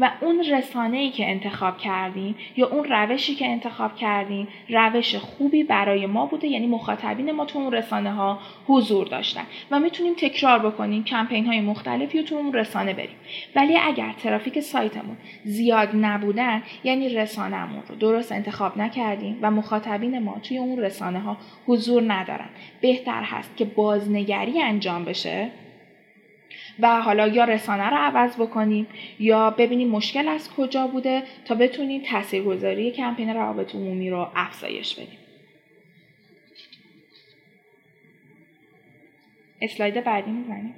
S2: و اون رسانه ای که انتخاب کردیم یا اون روشی که انتخاب کردیم روش خوبی برای ما بوده یعنی مخاطبین ما تو اون رسانه ها حضور داشتن. و می‌تونیم تکرار بکنیم کمپین های مختلفی تو اون رسانه بریم. ولی اگر ترافیک سایتمون زیاد نبودن یعنی رسانهمون رو درست انتخاب نکردیم و مخاطبین ما توی اون رسانه ها حضور ندارن. بهتر هست که بازنگری انجام بشه. و حالا یا رسانه رو عوض بکنیم یا ببینیم مشکل از کجا بوده تا بتونیم تاثیرگذاری کمپین روابط عمومی رو افزایش بدیم. اسلاید بعدی می‌زنیم.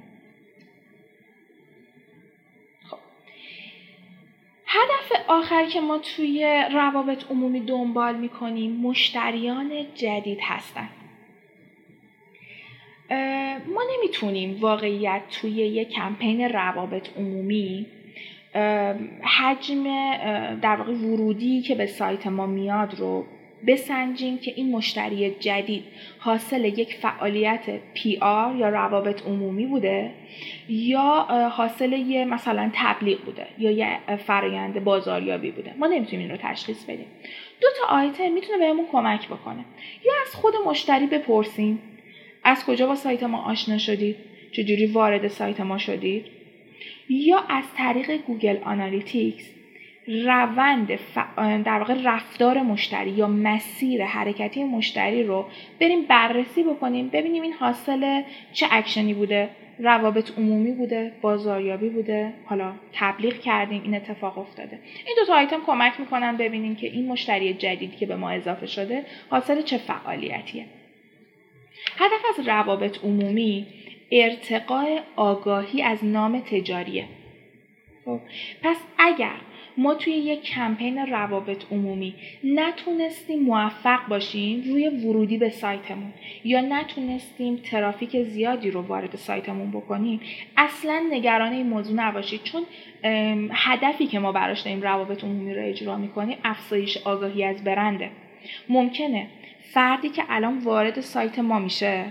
S2: خب. هدف آخر که ما توی روابط عمومی دنبال می‌کنیم مشتریان جدید هستند ما نمی‌تونیم واقعیت توی یک کمپین روابط عمومی حجم در واقع ورودی که به سایت ما میاد رو بسنجیم که این مشتری جدید حاصل یک فعالیت پی آر یا روابط عمومی بوده یا حاصل یه مثلا تبلیغ بوده یا یه فرایند بازاریابی بوده. ما نمی‌تونیم این رو تشخیص بدیم. دو تا آیتم می‌تونه بهمون کمک بکنه. یا از خود مشتری بپرسیم. از کجا با سایت ما آشنا شدید؟ چجوری وارد سایت ما شدید؟ یا از طریق Google Analytics روند در واقع رفتار مشتری یا مسیر حرکتی مشتری رو بریم بررسی بکنیم ببینیم این حاصل چه actionی بوده روابط عمومی بوده بازاریابی بوده حالا تبلیغ کردیم این اتفاق افتاده. این دو تا آیتم کمک می‌کنن ببینیم که این مشتری جدیدی که به ما اضافه شده حاصل چه فعالیتیه. هدف از روابط عمومی ارتقاء آگاهی از نام تجاریه. خب پس اگر ما توی یک کمپین روابط عمومی نتونستیم موفق باشیم روی ورودی به سایتمون یا نتونستیم ترافیک زیادی رو وارد سایتمون بکنیم اصلا نگران این موضوع نباشید. چون هدفی که ما براش داریم روابط عمومی رو اجرا می‌کنیم افزایش آگاهی از برنده. ممکنه فردی که الان وارد سایت ما میشه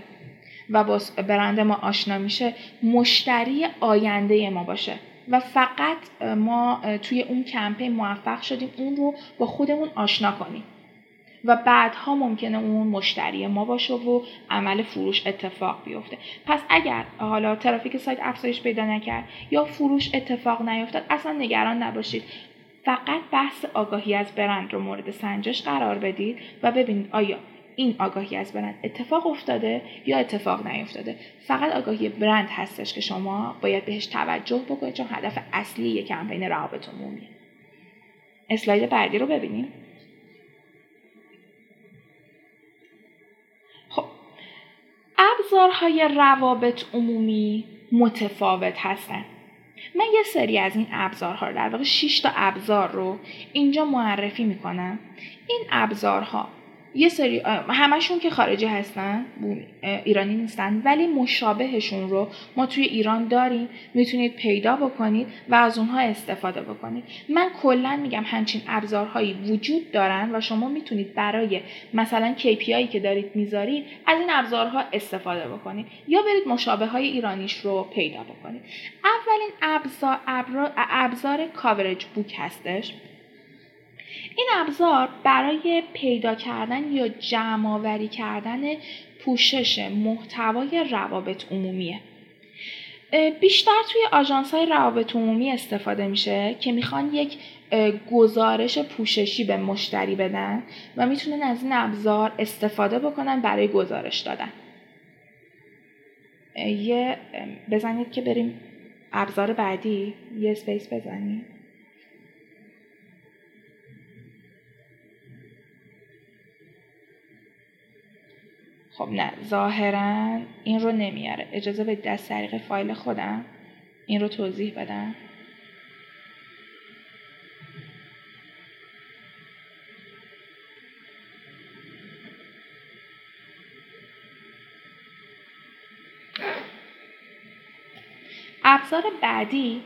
S2: و با برند ما آشنا میشه مشتری آینده ما باشه. و فقط ما توی اون کمپین موفق شدیم اون رو با خودمون آشنا کنیم. و بعدها ممکنه اون مشتری ما باشه و عمل فروش اتفاق بیفته. پس اگر حالا ترافیک سایت افزایش پیدا نکرد یا فروش اتفاق نیفتاد اصلا نگران نباشید. فقط بحث آگاهی از برند رو مورد سنجش قرار بدید و ببینید آیا این آگاهی از برند اتفاق افتاده یا اتفاق نیفتاده. فقط آگاهی برند هستش که شما باید بهش توجه بکنید چون هدف اصلی یک کمپین روابط عمومیه اسلاید بعدی رو ببینیم. خب ابزارهای روابط عمومی متفاوت هستند من یه سری از این ابزارها رو در واقع 6 تا ابزار رو اینجا معرفی می‌کنم. این ابزارها یه سری همشون که خارجی هستن ایرانی نیستن ولی مشابهشون رو ما توی ایران داریم می‌تونید پیدا بکنید و از اونها استفاده بکنید. من کلا میگم همچین ابزارهایی وجود دارن و شما می‌تونید برای مثلا KPI که دارید می‌ذارید از این ابزارها استفاده بکنید یا برید مشابه های ایرانیش رو پیدا بکنید. اولین ابزار ابزار کاورج بوک هستش. این ابزار برای پیدا کردن یا جمع آوری کردن پوشش محتوای روابط عمومیه. بیشتر توی آژانس های روابط عمومی استفاده میشه که می‌خوان یک گزارش پوششی به مشتری بدن و می‌تونن از این ابزار استفاده بکنن برای گزارش دادن. یه بزنید که بریم ابزار بعدی یه سپیس بزنید خب نه ظاهرا این رو نمیاره. اجازه به دست طریق فایل خودم این رو توضیح بدم. ابزار بعدی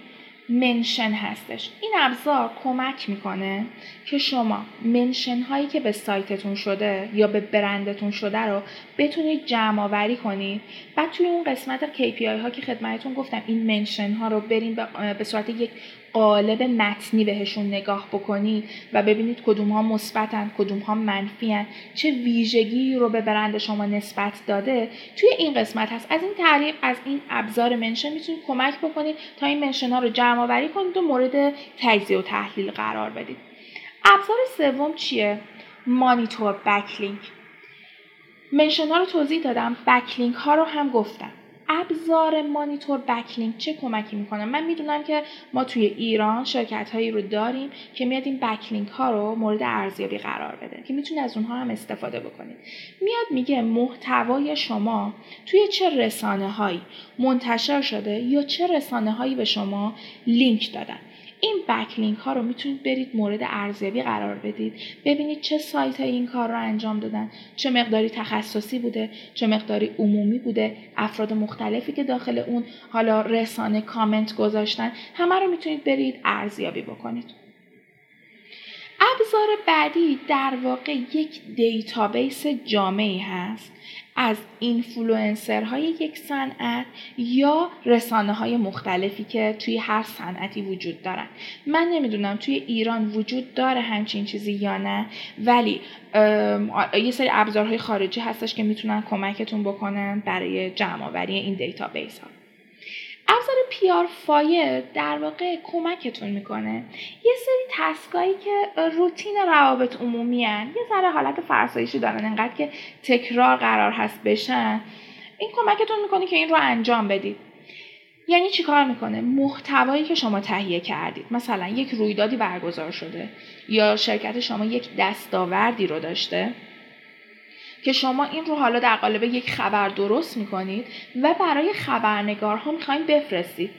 S2: منشن هستش. این ابزار کمک می‌کنه که شما منشن هایی که به سایتتون شده یا به برندتون شده رو بتونید جمع آوری کنید. بعد توی اون قسمت KPI ها که خدمتتون گفتم این منشن ها رو بریم به صورت یک قالب متنی بهشون نگاه بکنید و ببینید کدوم ها مثبتن کدوم ها منفی چه ویژگی رو به برند شما نسبت داده توی این قسمت هست. از این تعریف از این ابزار منشن می‌تونید کمک بکنید تا این منشن ها رو جمع آوری کنید و مورد تجزیه و تحلیل قرار بدید. ابزار سوم چیه؟ مانیتور بکلینک منشن ها رو توضیح دادم. بکلینک ها رو هم گفتم. ابزار مانیتور بکلینک چه کمکی می‌کنه؟ من می‌دونم که ما توی ایران شرکت هایی رو داریم که میاد این بکلینک ها رو مورد ارزیابی قرار بده که می‌تونید از اونها هم استفاده بکنید. میاد میگه محتوای شما توی چه رسانه هایی منتشر شده یا چه رسانه هایی به شما لینک دادن. این بکلینک ها رو می‌تونید برید مورد ارزیابی قرار بدید. ببینید چه سایت های این کار رو انجام دادن. چه مقداری تخصصی بوده چه مقداری عمومی بوده افراد مختلفی که داخل اون حالا رسانه کامنت گذاشتن. همه رو می‌تونید برید ارزیابی بکنید. ابزار بعدی در واقع یک database جامعی هست. از influencerهای یک صنعت یا رسانه های مختلفی که توی هر صنعتی وجود دارن. من نمی‌دونم توی ایران وجود داره همچین چیزی یا نه ولی یه سری ابزارهای خارجی هستش که می‌تونن کمکتون بکنن برای جمع آوری این database ها. ابزار PR Fire در واقع کمکتون می‌کنه. یه سری taskایی که روتین روابط عمومی هن. یه ذره حالت فرسایشی دارن انقدر که تکرار قرار هست بشن. این کمکتون می‌کنه که این رو انجام بدید. یعنی چیکار می‌کنه؟ محتوایی که شما تهیه کردید. مثلا یک رویدادی برگزار شده یا شرکت شما یک دستاوردی رو داشته. که شما این رو حالا در قالب یک خبر درست می‌کنید و برای خبرنگارها می‌خواین بفرستید.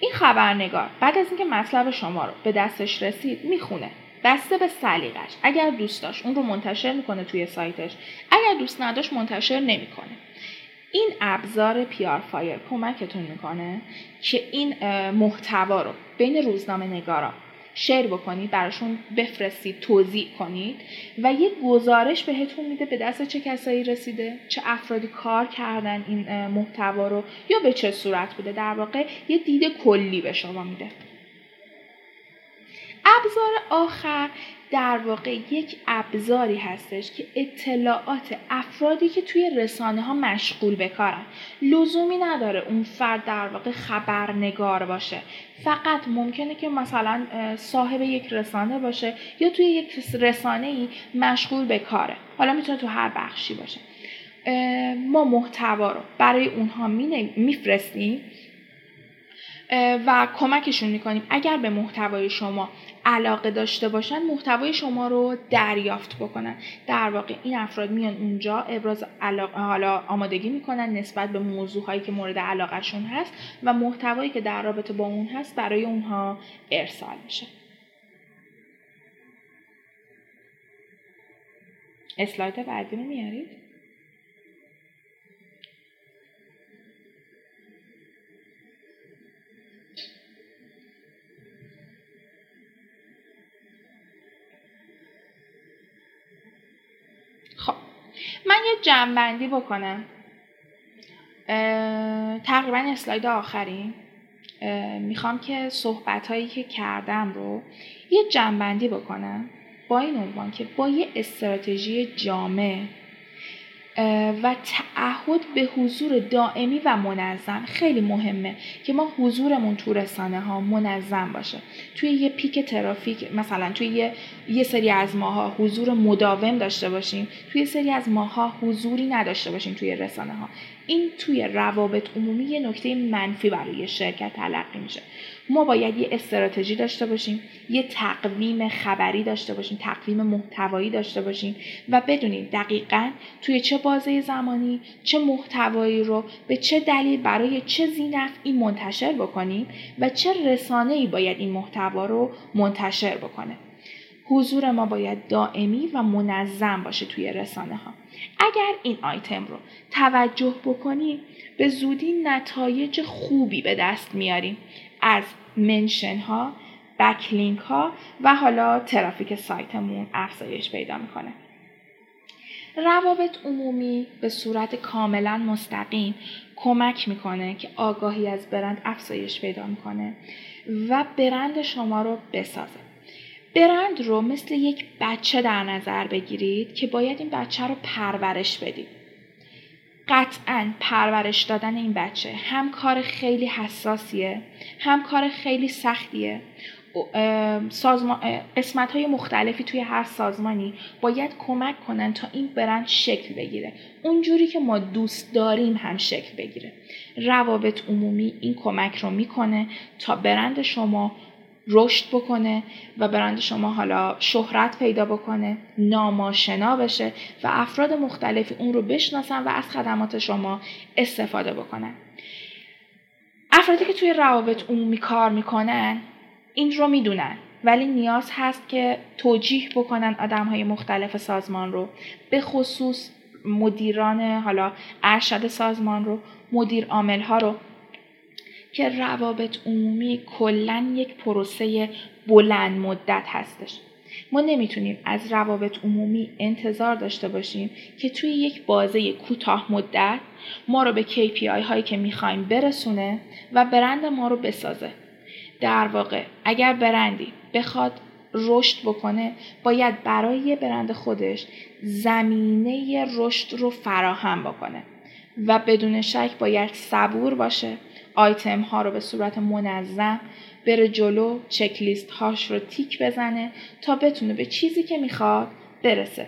S2: این خبرنگار بعد از اینکه مطلب شما رو به دستش رسید می‌خونه. بسته به سلیقش اگر دوست داشت اون رو منتشر می‌کنه توی سایتش. اگر دوست نداشت منتشر نمی‌کنه. این ابزار پیار فایر کمکتون می‌کنه که این محتوا رو بین روزنامه نگارا شیر بکنید براشون بفرستید توضیح کنید و یه گزارش بهتون میده به دست چه کسایی رسیده چه افرادی کار کردن این محتوا رو یا به چه صورت بوده. در واقع یه دید کلی به شما میده. ابزار آخر در واقع یک ابزاری هستش که اطلاعات افرادی که توی رسانه ها مشغول به لزومی نداره اون فرد در واقع خبرنگار باشه. فقط ممکنه که مثلا صاحب یک رسانه باشه یا توی یک رسانه ای مشغول به کاره. حالا می‌تونه تو هر بخشی باشه. ما محتوا رو برای اونها میفرستیم و کمکشون می‌کنیم. اگر به محتوای شما علاقه داشته باشن محتوای شما رو دریافت بکنن. در واقع این افراد میان اونجا ابراز علاقه حالا آمادگی می‌کنن نسبت به موضوع هایی که مورد علاقهشون هست و محتوایی که در رابطه با اون هست برای اونها ارسال میشه. اسلاید بعدی رو میارید؟ من یه جمعبندی بکنم. تقریبا اسلاید آخری. می‌خوام که صحبت هایی که کردم رو یه جمعبندی بکنم با این عنوان که با یه استراتژی جامع و تعهد به حضور دائمی و منظم. خیلی مهمه که ما حضورمون تو رسانه ها منظم باشه. توی یه پیک ترافیک مثلا توی یه, یه سری از ماها حضور مداوم داشته باشیم. توی سری از ماها حضوری نداشته باشیم توی رسانه ها این توی روابط عمومی یه نکته منفی برای شرکت تلقی میشه. ما باید یه استراتژی داشته باشیم یه تقویم خبری داشته باشیم تقویم محتوایی داشته باشیم و بدونیم دقیقا توی چه بازه زمانی چه محتوایی رو به چه دلیل برای چه زینفعی منتشر بکنیم و چه رسانه ای باید این محتوا رو منتشر بکنه. حضور ما باید دائمی و منظم باشه توی رسانه ها اگر این آیتم رو توجه بکنیم به زودی نتایج خوبی به دست میاریم. از منشن ها بکلینک ها و حالا ترافیک سایتمون افزایش پیدا می‌کنه. روابط عمومی به صورت کاملا مستقیم کمک می‌کنه که آگاهی از برند افزایش پیدا می‌کنه و برند شما رو بسازه. برند رو مثل یک بچه در نظر بگیرید که باید این بچه رو پرورش بدید. قطعا پرورش دادن این بچه هم کار خیلی حساسیه هم کار خیلی سختیه. قسمت های مختلفی توی هر سازمانی باید کمک کنن تا این برند شکل بگیره. اونجوری که ما دوست داریم هم شکل بگیره. روابط عمومی این کمک رو می‌کنه تا برند شما رشد بکنه و برند شما حالا شهرت پیدا بکنه ناماشنا بشه و افراد مختلفی اون رو بشناسن و از خدمات شما استفاده بکنن. افرادی که توی روابط عمومی کار می‌کنن این رو می‌دونن. ولی نیاز هست که توجیح بکنن آدم های مختلف سازمان رو. به خصوص مدیران حالا ارشد سازمان رو مدیر عامل ها رو. که روابط عمومی کلا یک پروسه بلند مدت هستش. ما نمی‌تونیم از روابط عمومی انتظار داشته باشیم که توی یک بازه کوتاه مدت ما رو به KPI هایی که می‌خوایم برسونه و برند ما رو بسازه. در واقع اگر برندی بخواد رشد بکنه باید برای برند خودش زمینه رشد رو فراهم بکنه و بدون شک باید صبور باشه. آیتم ها رو به صورت منظم بره جلو چکلیست هاش رو تیک بزنه تا بتونه به چیزی که می‌خواد برسه.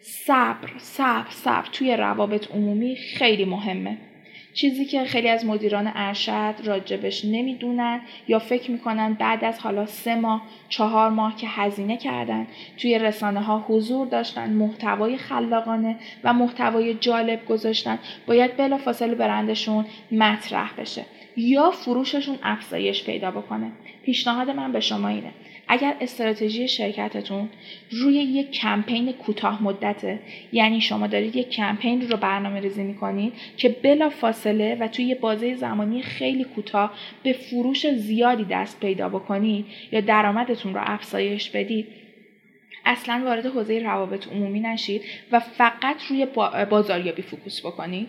S2: صبر صبر صبر توی روابط عمومی خیلی مهمه. چیزی که خیلی از مدیران ارشد راجبش نمی‌دونن یا فکر می‌کنن بعد از حالا سه ماه چهار ماه که هزینه کردن توی رسانه ها حضور داشتن محتوای خلاقانه و محتوای جالب گذاشتن باید بلافاصله برندشون مطرح بشه. یا فروششون افزایش پیدا بکنه. پیشنهاد من به شما اینه. اگر استراتژی شرکتتون روی یک کمپین کوتاه مدته یعنی شما دارید یک کمپین رو برنامه ریزی می‌کنید که بلا فاصله و توی یه بازه زمانی خیلی کوتاه به فروش زیادی دست پیدا بکنید یا درآمدتون رو افزایش بدید اصلا وارد حوزه روابط عمومی نشید و فقط روی بازاریابی فوکوس بکنید.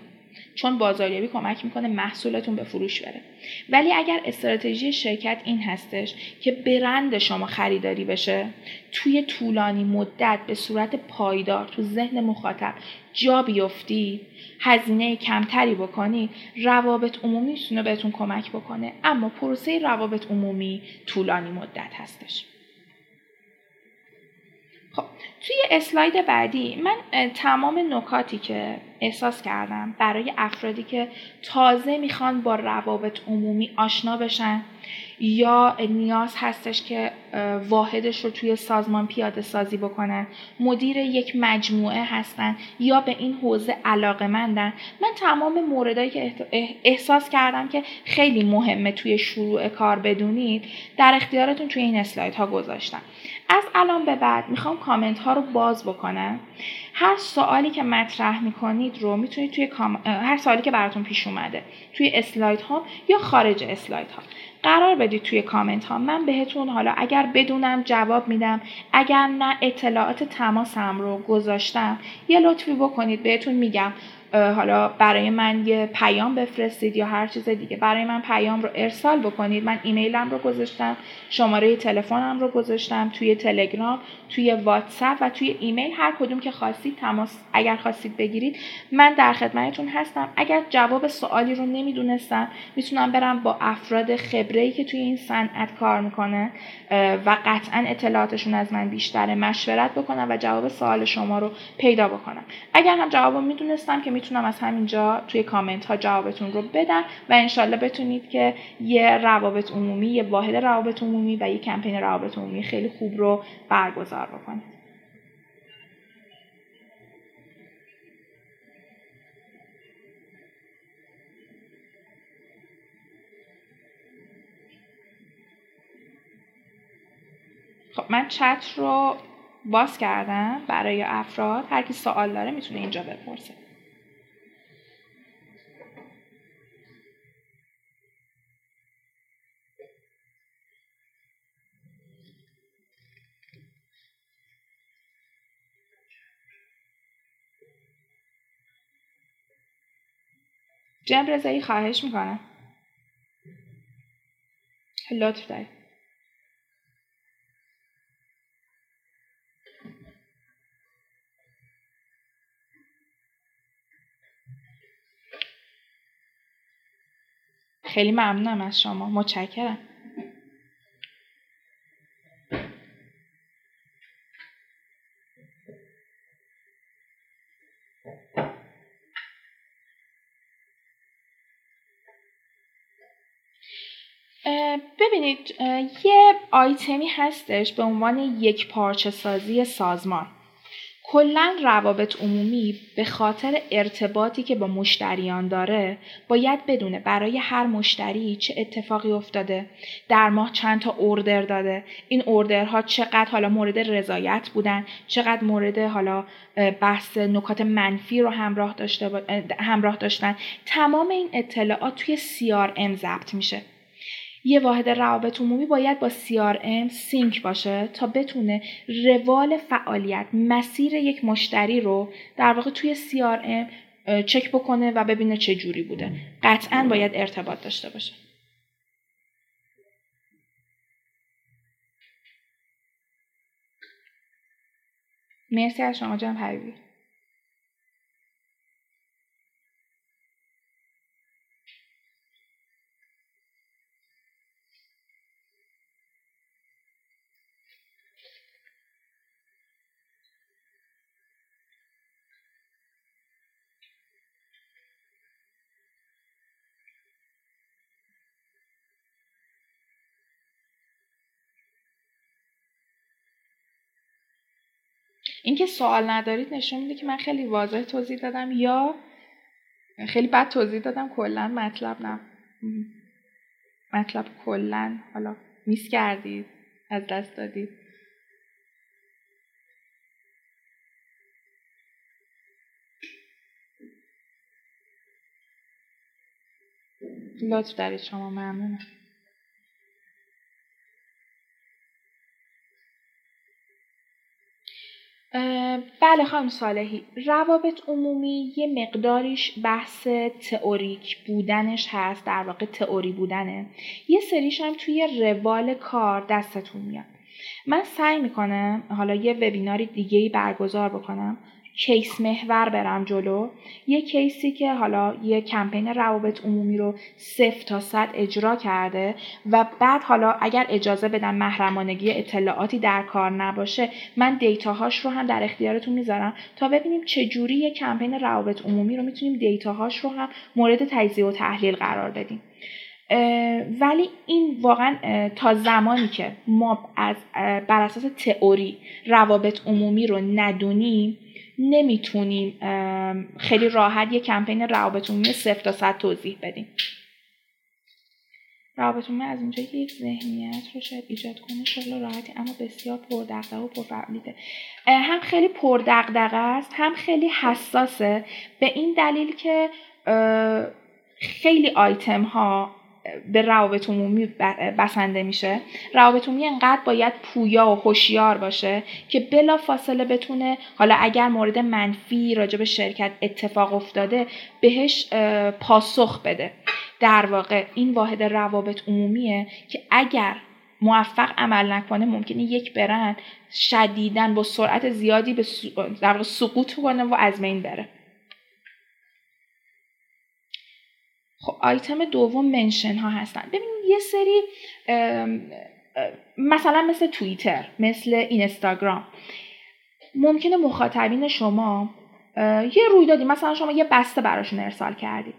S2: چون بازاریابی کمک می‌کنه محصولتون به فروش بره. ولی اگر استراتژی شرکت این هستش که برند شما خریداری بشه توی طولانی مدت به صورت پایدار تو ذهن مخاطب جا بیفتی هزینه کمتری بکنی روابط عمومی می‌تونه بهتون کمک بکنه. اما پروسه روابط عمومی طولانی مدت هستش. خب توی اسلاید بعدی من تمام نکاتی که احساس کردم برای افرادی که تازه می‌خوان با روابط عمومی آشنا بشن یا نیاز هستش که واحدش رو توی سازمان پیاده سازی بکنن؟ مدیر یک مجموعه هستن یا به این حوزه علاقه مندن؟ من تمام موردهایی که احساس کردم که خیلی مهمه توی شروع کار بدونید در اختیارتون توی این اسلاید ها گذاشتم. از الان به بعد می‌خوام کامنت ها رو باز بکنم. هر سوالی که مطرح می‌کنید رو می‌تونید توی هر سوالی که براتون پیش اومده توی اسلاید ها یا خارج اسلاید ها قرار بدید توی کامنت ها. من بهتون حالا اگر بدونم جواب میدم. اگر نه اطلاعات تماسم رو گذاشتم. یه لطفی بکنید بهتون میگم. حالا برای من یه پیام بفرستید یا هر چیز دیگه. برای من پیام رو ارسال بکنید. من ایمیلم رو گذاشتم شماره تلفنم رو گذاشتم توی تلگرام توی واتساپ و توی ایمیل. هر کدوم که خواستید تماس اگر خواستید بگیرید. من در خدمتتون هستم. اگر جواب سوالی رو نمی‌دونستم می‌تونم برم با افراد خبره که توی این صنعت کار می‌کنه و قطعا اطلاعاتشون از من بیشتره مشورت بکنم و جواب سوال شما رو پیدا بکنم. اگر هم جواب می‌دونستم که می‌تونم از همینجا توی کامنت ها جوابتون رو بدم و انشالله بتونید که یه روابط عمومی یه واحد روابط عمومی و یه کمپین روابط عمومی خیلی خوب رو برگزار بکنید. خب من چت رو باز کردم برای افراد. هر کی سوال داره می‌تونه اینجا بپرسه. جنب رضایی خواهش می‌کنم. لطف دارید. خیلی ممنونم از شما. متشکرم. ببینید یه آیتمی هستش به عنوان یک پارچه سازی سازمان. کلا روابط عمومی به خاطر ارتباطی که با مشتریان داره باید بدونه برای هر مشتری چه اتفاقی افتاده در ماه چند تا اوردر داده این اوردرها چقدر حالا مورد رضایت بودن چقدر مورد حالا بحث نکات منفی رو همراه, داشته همراه داشتن. تمام این اطلاعات توی CRM ضبط میشه. یه واحد روابط عمومی باید با CRM سینک باشه تا بتونه روال فعالیت مسیر یک مشتری رو در واقع توی CRM چک بکنه و ببینه چه جوری بوده. قطعا باید ارتباط داشته باشه. مرسی از شما جان حبیبی. اینکه سوال ندارید نشون میده که من خیلی واضح توضیح دادم یا خیلی بد توضیح دادم کلا مطلب نه. مطلب کلا حالا میس کردید از دست دادید. لطف دارید شما ممنونم. بله خانم صالحی. روابط عمومی یه مقداریش بحث تئوریک بودنش هست در واقع تئوری بودنه. یه سریش هم توی روال کار دستتون میاد. من سعی می‌کنم حالا یه وبیناری دیگه ای برگزار بکنم. کیس محور برم جلو. یه کیسی که حالا یه کمپین روابط عمومی رو صفر تا صد اجرا کرده و بعد حالا اگر اجازه بدم محرمانگی اطلاعاتی در کار نباشه من دیتاهاش رو هم در اختیارتون می‌ذارم تا ببینیم چه جوری یه کمپین روابط عمومی رو می‌تونیم دیتاهاش رو هم مورد تجزیه و تحلیل قرار بدیم. ولی این واقعا تا زمانی که ما از بر اساس تئوری روابط عمومی رو ندونیم نمی‌تونیم خیلی راحت یه کمپین روابط عمومی صفر تا صد توضیح بدیم. روابط عمومی از اینجا یک ذهنیت رو شاید ایجاد کنه شغل راحتی اما بسیار پردقدقه و پرفعالیته. هم خیلی پردقدقه است هم خیلی حساسه به این دلیل که خیلی آیتم ها به روابط عمومی بسنده میشه. روابط عمومی انقدر باید پویا و هوشیار باشه که بلا فاصله بتونه حالا اگر مورد منفی راجع به شرکت اتفاق افتاده بهش پاسخ بده. در واقع این واحد روابط عمومیه که اگر موفق عمل نکنه ممکنه یک برند شدیدن با سرعت زیادی به در سقوط کنه و از بین بره. خب آیتم دوم منشن ها هستن. ببینید یه سری مثلا مثل توییتر مثل اینستاگرام. ممکنه مخاطبین شما یه رویدادی مثلا شما یه بسته براشون ارسال کردید.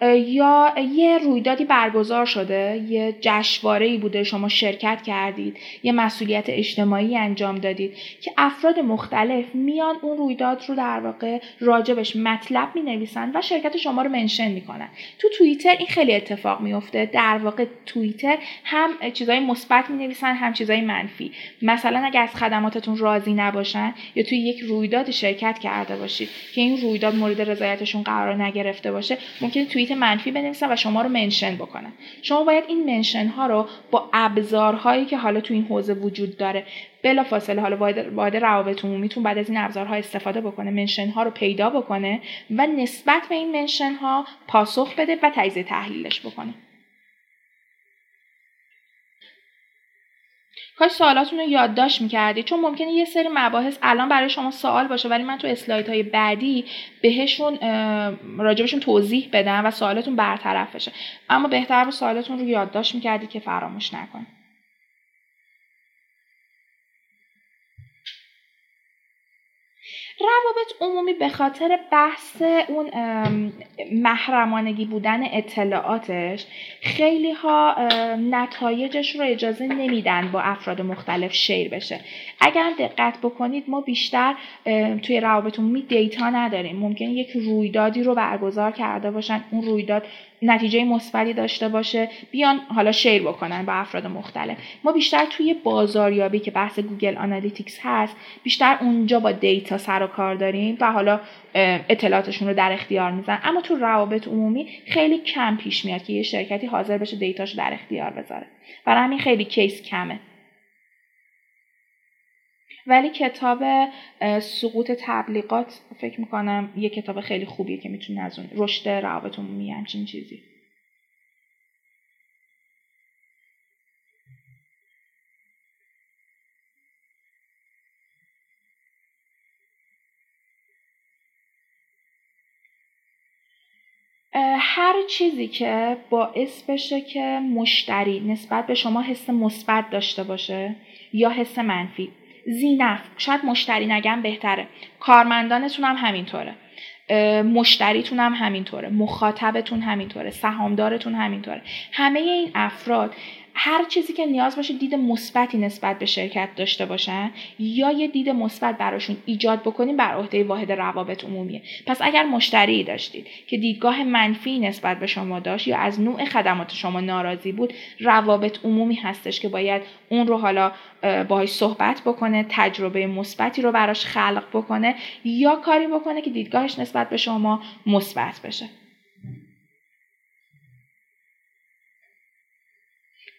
S2: یا یه رویدادی برگزار شده یه جشنواره ای بوده شما شرکت کردید یه مسئولیت اجتماعی انجام دادید که افراد مختلف میان اون رویداد رو در واقع راجبش مطلب می نویسن و شرکت شما رو منشن می‌کنن. تو توییتر این خیلی اتفاق میفته در واقع توییتر هم چیزای مثبت می نویسن هم چیزای منفی. مثلا اگر از خدماتتون راضی نباشن یا توی یک رویداد شرکت کرده باشید که این رویداد مورد رضایتشون قرار نگرفته باشه ممکنه توییت منفی بنویسن و شما رو منشن بکنن. شما باید این منشن ها رو با ابزارهایی که حالا تو این حوزه وجود داره بلا فاصله حالا واحد روابط عمومیتون بعد از این ابزارها استفاده بکنه منشن ها رو پیدا بکنه و نسبت به این منشن ها پاسخ بده و تجزیه تحلیلش بکنه. کاش سوالاتون رو یادداشت می‌کردی. چون ممکنه یه سری مباحث الان برای شما سوال باشه ولی من تو اسلاید های بعدی بهشون راجبشون توضیح بدم و سوالاتون برطرف بشه. اما بهتر بود سوالاتون رو یادداشت می‌کردی که فراموش نکن روابط عمومی به خاطر بحث اون محرمانگی بودن اطلاعاتش خیلی ها نتایجش رو اجازه نمیدن با افراد مختلف شیر بشه. اگر دقت بکنید ما بیشتر توی روابط عمومی data نداریم. ممکن یک رویدادی رو برگزار کرده باشن. اون رویداد نتیجه مثبتی داشته باشه بیان حالا share بکنن با افراد مختلف. ما بیشتر توی بازاریابی که بحث Google Analytics هست بیشتر اونجا با data سر و کار داریم و حالا اطلاعاتشون رو در اختیار میذارن اما تو روابط عمومی خیلی کم پیش میاد که یه شرکتی حاضر بشه dataشو در اختیار بذاره. برای همین خیلی کیس کمه. ولی کتاب سقوط تبلیغات فکر می‌کنم یه کتاب خیلی خوبیه که می‌تونه از اون رشد روابط عمومی همچین چیزی. هر چیزی که باعث بشه که مشتری نسبت به شما حس مثبت داشته باشه یا حس منفی زینف. شاید مشتری نگم بهتره. کارمندانتون هم همینطوره. مشتریتون هم همینطوره. مخاطبتون همینطوره. سهامدارتون همینطوره. همه این افراد هر چیزی که نیاز باشه دید مثبتی نسبت به شرکت داشته باشن یا یه دید مثبت براشون ایجاد بکنیم بر عهده واحد روابط عمومیه. پس اگر مشتری داشتید که دیدگاه منفی نسبت به شما داشت یا از نوع خدمات شما ناراضی بود روابط عمومی هستش که باید اون رو حالا باهاش صحبت بکنه تجربه مثبتی رو براش خلق بکنه یا کاری بکنه که دیدگاهش نسبت به شما مثبت بشه.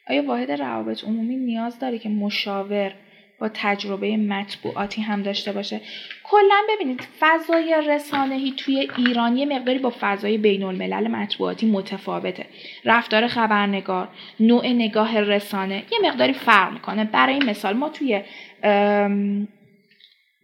S2: آیا واحد روابط عمومی نیاز داره که مشاور با تجربه مطبوعاتی هم داشته باشه؟ کلا ببینید فضای رسانهی توی ایران یه مقداری با فضای بین الملل مطبوعاتی متفاوته. رفتار خبرنگار نوع نگاه رسانه یه مقداری فرق می‌کنه. برای مثال ما توی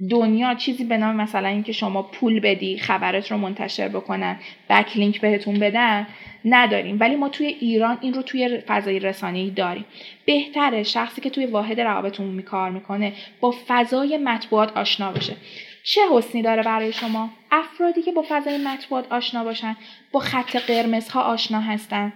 S2: دنیا چیزی به نام مثلا اینکه شما پول بدی خبرت رو منتشر بکنن بکلینک بهتون بدن نداریم. ولی ما توی ایران این رو توی فضای رسانه‌ای داریم. بهتره شخصی که توی واحد روابط عمومی کار می‌کنه با فضای مطبوعات آشنا بشه چه حسنی داره برای شما؟ افرادی که با فضای مطبوعات آشنا باشن با خط قرمزها آشنا هستن.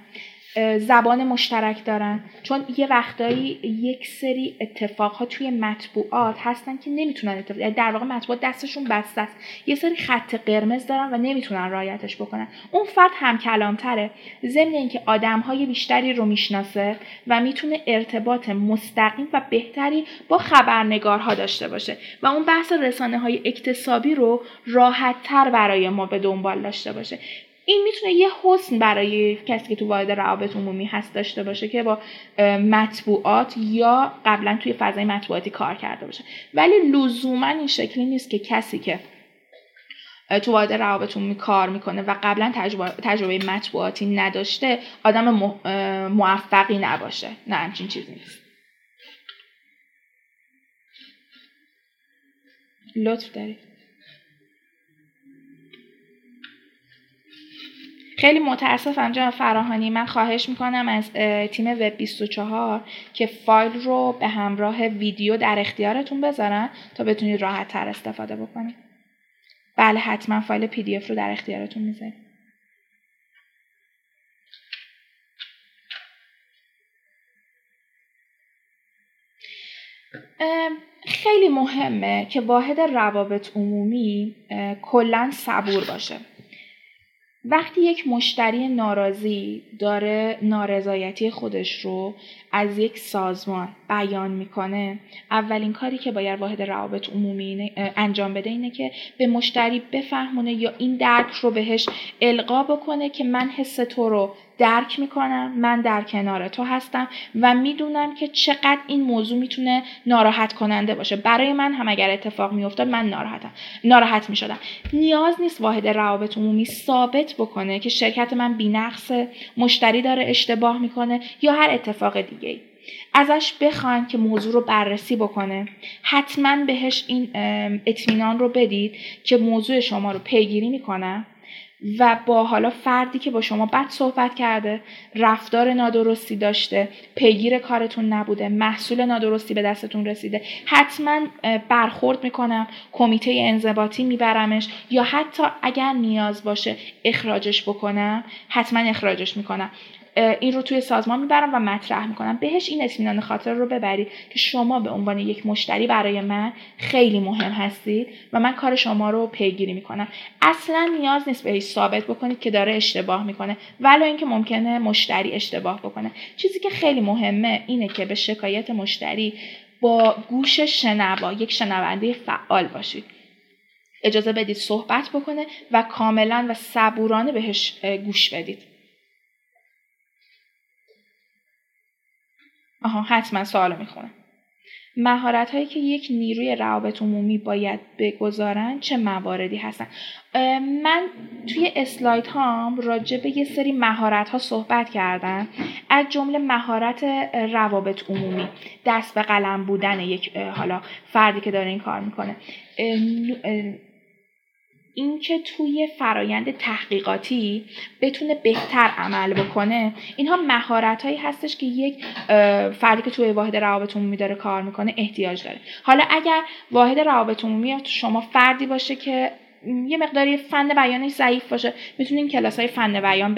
S2: زبان مشترک دارن. چون یه وقتایی یک سری اتفاقها توی مطبوعات هستن که نمی‌تونن اتفاق یعنی در واقع مطبوعات دستشون بسته است. یه سری خط قرمز دارن و نمی‌تونن رایتش بکنن. اون فرد هم کلامتره ضمن اینکه آدمهای بیشتری رو می‌شناسه و می‌تونه ارتباط مستقیم و بهتری با خبرنگارها داشته باشه و اون بحث رسانه های اکتسابی رو راحت تر برای ما به دنبال داشته باشه. این می‌تونه یه حسن برای کسی که تو واحد روابط عمومی هست داشته باشه که با مطبوعات یا قبلا توی فضای مطبوعاتی کار کرده باشه. ولی لزوما این شکلی نیست که کسی که تو واحد روابط عمومی کار می‌کنه و قبلا تجربه, تجربه مطبوعاتی نداشته آدم موفقی نباشه. نه همچین چیزی نیست. لطف دارید. خیلی متاسفم جناب فراهانی من خواهش می‌کنم از تیم وب 24 که فایل رو به همراه ویدیو در اختیارتون بذارن تا بتونید راحت تر استفاده بکنید. بله حتما فایل پی دی اف رو در اختیارتون می‌ذاریم. خیلی مهمه که واحد روابط عمومی کلا صبور باشه وقتی یک مشتری ناراضی داره نارضایتی خودش رو از یک سازمان بیان می‌کنه اولین کاری که باید واحد روابط عمومی انجام بده اینه که به مشتری بفهمونه یا این درک رو بهش القا بکنه که من حس تو رو درک می‌کنم من در کنار تو هستم و می‌دونم که چقدر این موضوع می‌تونه ناراحت کننده باشه. برای من هم اگر اتفاق میافتاد من ناراحتم ناراحت می‌شدم. نیاز نیست واحد روابط عمومی ثابت بکنه که شرکت من بینقصه مشتری داره اشتباه می‌کنه یا هر اتفاق دیگه. ای. ازش بخواین که موضوع رو بررسی بکنه حتما بهش این اطمینان رو بدید که موضوع شما رو پیگیری می‌کنم و با حالا فردی که با شما بد صحبت کرده رفتار نادرستی داشته پیگیر کارتون نبوده محصول نادرستی به دستتون رسیده حتما برخورد می‌کنم کمیته انضباطی میبرمش یا حتی اگر نیاز باشه اخراجش بکنم حتما اخراجش می‌کنم این رو توی سازمان می‌برم و مطرح می‌کنم. بهش این اطمینان خاطر رو ببرید که شما به عنوان یک مشتری برای من خیلی مهم هستید و من کار شما رو پیگیری می‌کنم. اصلا نیاز نیست بهش ثابت بکنید که داره اشتباه می‌کنه ولی اینکه ممکنه مشتری اشتباه بکنه. چیزی که خیلی مهمه اینه که به شکایت مشتری با گوش شنوا یک شنونده فعال باشید. اجازه بدید صحبت بکنه و کاملا و صبورانه بهش گوش بدید. آها حتما سوال می‌خونم. مهارت هایی که یک نیروی روابط عمومی باید بگذارن چه مواردی هستن؟ من توی اسلاید هام راجع به یه سری مهارت ها صحبت کردم. از جمله مهارت روابط عمومی دست به قلم بودن یک حالا فردی که داره این کار می‌کنه. اینکه توی فرایند تحقیقاتی بتونه بهتر عمل بکنه اینها مهارت هایی هستش که یک فردی که توی واحد روابط عمومی داره کار می‌کنه احتیاج داره. حالا اگر واحد روابط عمومی شما فردی باشه که یه مقداری فن بیانش ضعیف باشه می‌تونین کلاس های فن بیان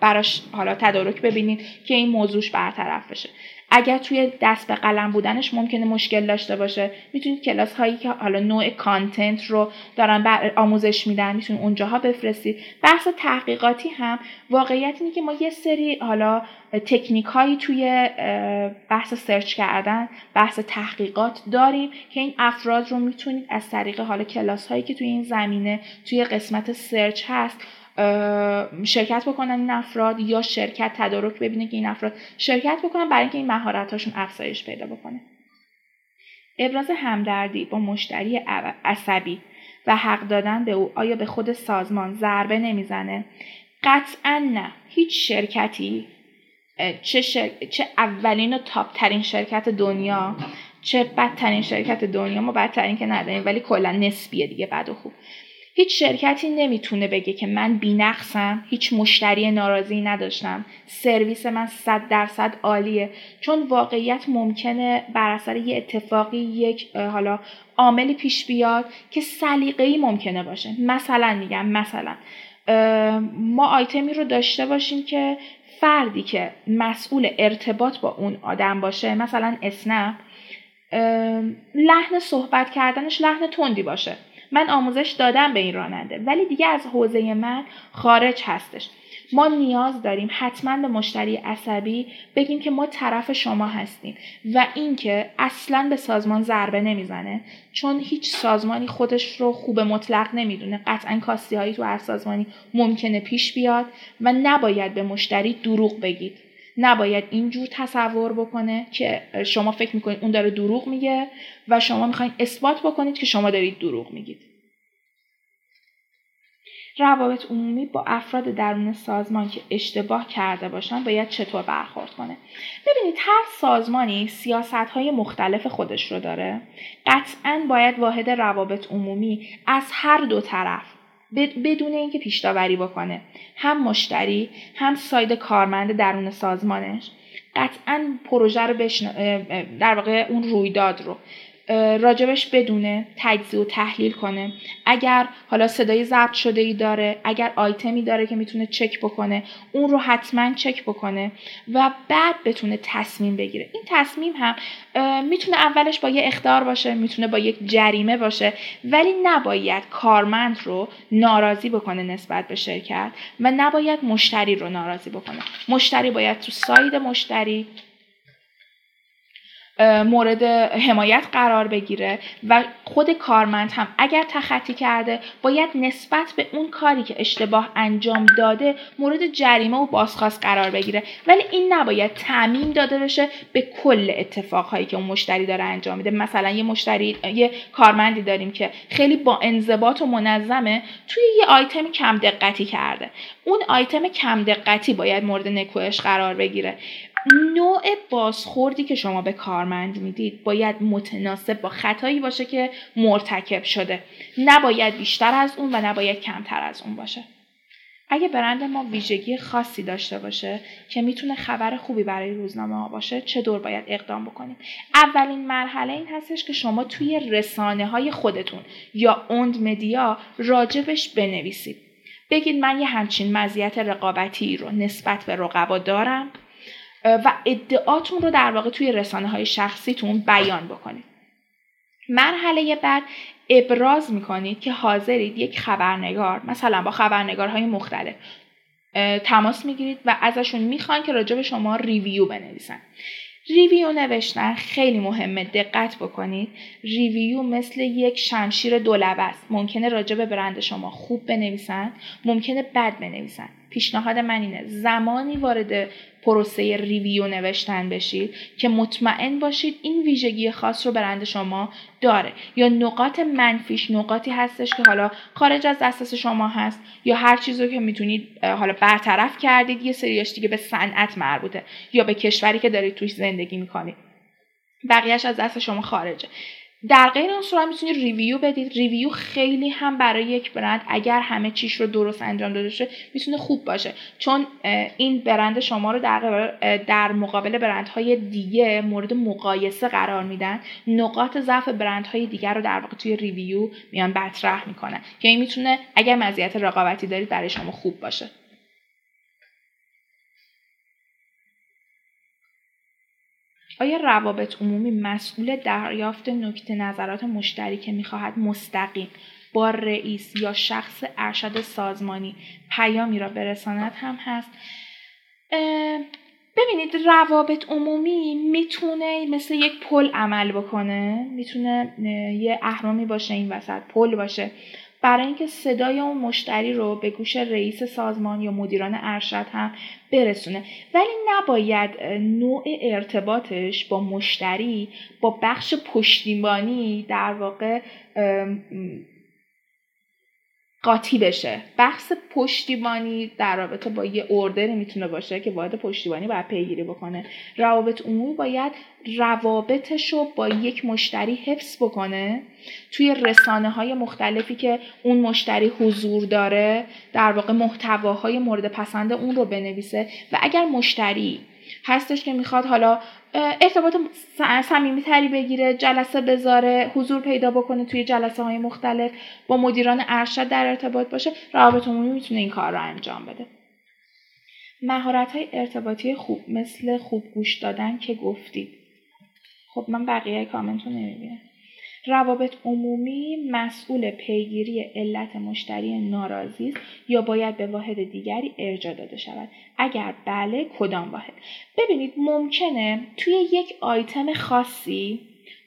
S2: براش حالا تدارک ببینید که این موضوعش برطرف بشه. اگر توی دست به قلم بودنش ممکنه مشکل داشته باشه. می‌تونید کلاس هایی که حالا نوع کانتنت رو دارن آموزش میدن می‌تونید اونجاها بفرستید. بحث تحقیقاتی هم واقعیت اینه که ما یه سری حالا تکنیک هایی توی بحث سرچ کردن بحث تحقیقات داریم که این افراد رو می‌تونید از طریق حالا کلاس هایی که توی این زمینه توی قسمت سرچ هست شرکت بکنن این افراد یا شرکت تدارک ببینه که این افراد شرکت بکنن برای اینکه این مهارت‌هاشون افزایش پیدا بکنه. ابراز همدردی با مشتری عصبی و حق دادن به او آیا به خود سازمان ضربه نمی‌زنه؟ قطعا نه. هیچ شرکتی چه, چه اولین و تاپ ترین شرکت دنیا چه بدترین شرکت دنیا ما بدترین که نداریم ولی کلا نسبیه دیگه بد و خوب. هیچ شرکتی نمی‌تونه بگه که من بینقصم هیچ مشتری ناراضی نداشتم. سرویس من صد درصد عالیه. چون واقعیت ممکنه بر اثر یه اتفاقی یک حالا عاملی پیش بیاد که سلیقه‌ای ممکنه باشه. مثلا میگم مثلا. ما آیتمی رو داشته باشیم که فردی که مسئول ارتباط با اون آدم باشه مثلا اسنپ لحن صحبت کردنش لحن تندی باشه. من آموزش دادم به این راننده ولی دیگه از حوزه من خارج هستش. ما نیاز داریم حتما به مشتری عصبی بگیم که ما طرف شما هستیم و اینکه اصلا به سازمان ضربه نمی‌زنه چون هیچ سازمانی خودش رو خوب مطلق نمی‌دونه. قطعا کاستی هایی تو هر سازمانی ممکنه پیش بیاد و نباید به مشتری دروغ بگید. نباید اینجور تصور بکنه که شما فکر می‌کنید اون داره دروغ میگه و شما می‌خواین اثبات بکنید که شما دارید دروغ میگید. روابط عمومی با افراد درون سازمان که اشتباه کرده باشن باید چطور برخورد کنه؟ ببینید هر سازمانی سیاست های مختلف خودش رو داره. قطعا باید واحد روابط عمومی از هر دو طرف بدون اینکه پیش داوری بکنه. هم مشتری هم ساید کارمند درون سازمانش. قطعا پروژه رو بشن... در واقع اون رویداد رو. راجبش بدونه تجزیه و تحلیل کنه. اگر حالا صدای ضبط شده ای داره اگر آیتمی داره که می‌تونه چک بکنه اون رو حتما چک بکنه و بعد بتونه تصمیم بگیره. این تصمیم هم می‌تونه اولش با یه اختار باشه می‌تونه با یک جریمه باشه ولی نباید کارمند رو ناراضی بکنه نسبت به شرکت و نباید مشتری رو ناراضی بکنه. مشتری باید تو ساید مشتری مورد حمایت قرار بگیره و خود کارمند هم اگر تخطی کرده باید نسبت به اون کاری که اشتباه انجام داده مورد جریمه و بازخواست قرار بگیره. ولی این نباید تعمیم داده بشه به کل اتفاقهایی که اون مشتری داره انجام میده. مثلا یه مشتری یه کارمندی داریم که خیلی با انضباط و منظمه توی یه آیتم کم دقتی کرده. اون آیتم کم دقتی باید مورد نکوهش قرار بگیره. نوع بازخوردی که شما به کارمند می‌دید باید متناسب با خطایی باشه که مرتکب شده. نباید بیشتر از اون و نباید کمتر از اون باشه. اگه برند ما ویژگی خاصی داشته باشه که می‌تونه خبر خوبی برای روزنامه ها باشه چه دور باید اقدام بکنیم؟ اولین مرحله این هستش که شما توی رسانه های خودتون یا owned media راجبش بنویسید. بگید من یه همچین مزیت رقابتی رو نسبت به رقبا دارم. و ادعاتون رو در واقع توی رسانه های شخصیتون بیان بکنید. مرحله بعد ابراز می‌کنید که حاضرید یک خبرنگار مثلا با خبرنگارهای مختلف تماس می‌گیرید و ازشون می‌خوان که راجع به شما review بنویسن. review نوشتن خیلی مهمه دقت بکنید. ریویو مثل یک شمشیر دولبه است. ممکنه راجع به برند شما خوب بنویسن ممکنه بد بنویسن. پیشنهاد من اینه زمانی وارد پروسه ریویو نوشتن بشید که مطمئن باشید این ویژگی خاص رو برند شما داره. یا نقاط منفیش نقاطی هستش که حالا خارج از دسترس شما هست یا هر چیزی که می‌تونید حالا برطرف کردید یه سریاش دیگه به صنعت مربوطه یا به کشوری که دارید توش زندگی می‌کنید. بقیهش از دست شما خارجه. در غیر اون صورت می‌تونید ریویو بدید ریویو خیلی هم برای یک برند اگر همه چیش رو درست انجام داده شه می‌تونه خوب باشه. چون این برند شما رو در, در مقابل برندهای دیگه مورد مقایسه قرار میدن. نقاط ضعف برندهای دیگر رو در واقع توی review میان مطرح می‌کنن. که این می‌تونه اگر مزیت رقابتی دارید برای شما خوب باشه. آیا روابط عمومی مسئول دریافت نکته نظرات مشتری که می‌خواهد مستقیم با رئیس یا شخص ارشد سازمانی پیامی را برساند هم هست؟ ببینید روابط عمومی می‌تونه مثل یک پل عمل بکنه. می‌تونه یه اهرامی باشه این وسط پل باشه. برای اینکه صدای اون مشتری رو به گوش رئیس سازمان یا مدیران ارشد هم برسونه. ولی نباید نوع ارتباطش با مشتری با بخش پشتیبانی در واقع قاطی بشه. بحث پشتیبانی در رابطه با یه اردری می‌تونه باشه که باید پشتیبانی باید پیگیری بکنه. روابط عمومی باید روابطش رو با یک مشتری حفظ بکنه. توی رسانه های مختلفی که اون مشتری حضور داره در واقع محتواهای مورد پسند اون رو بنویسه. و اگر مشتری هستش که می‌خواد حالا ارتباط صمیمی تری بگیره جلسه بذاره حضور پیدا بکنه توی جلسه های مختلف با مدیران ارشد در ارتباط باشه. روابط عمومی می‌تونه این کار رو انجام بده. مهارت های ارتباطی خوب مثل خوب گوش دادن که گفتید خب من بقیه کامنت رو نمی‌بینم. روابط عمومی مسئول پیگیری علت مشتری ناراضی است یا باید به واحد دیگری ارجا داده شود؟ اگر بله کدام واحد؟ ببینید ممکنه توی یک آیتم خاصی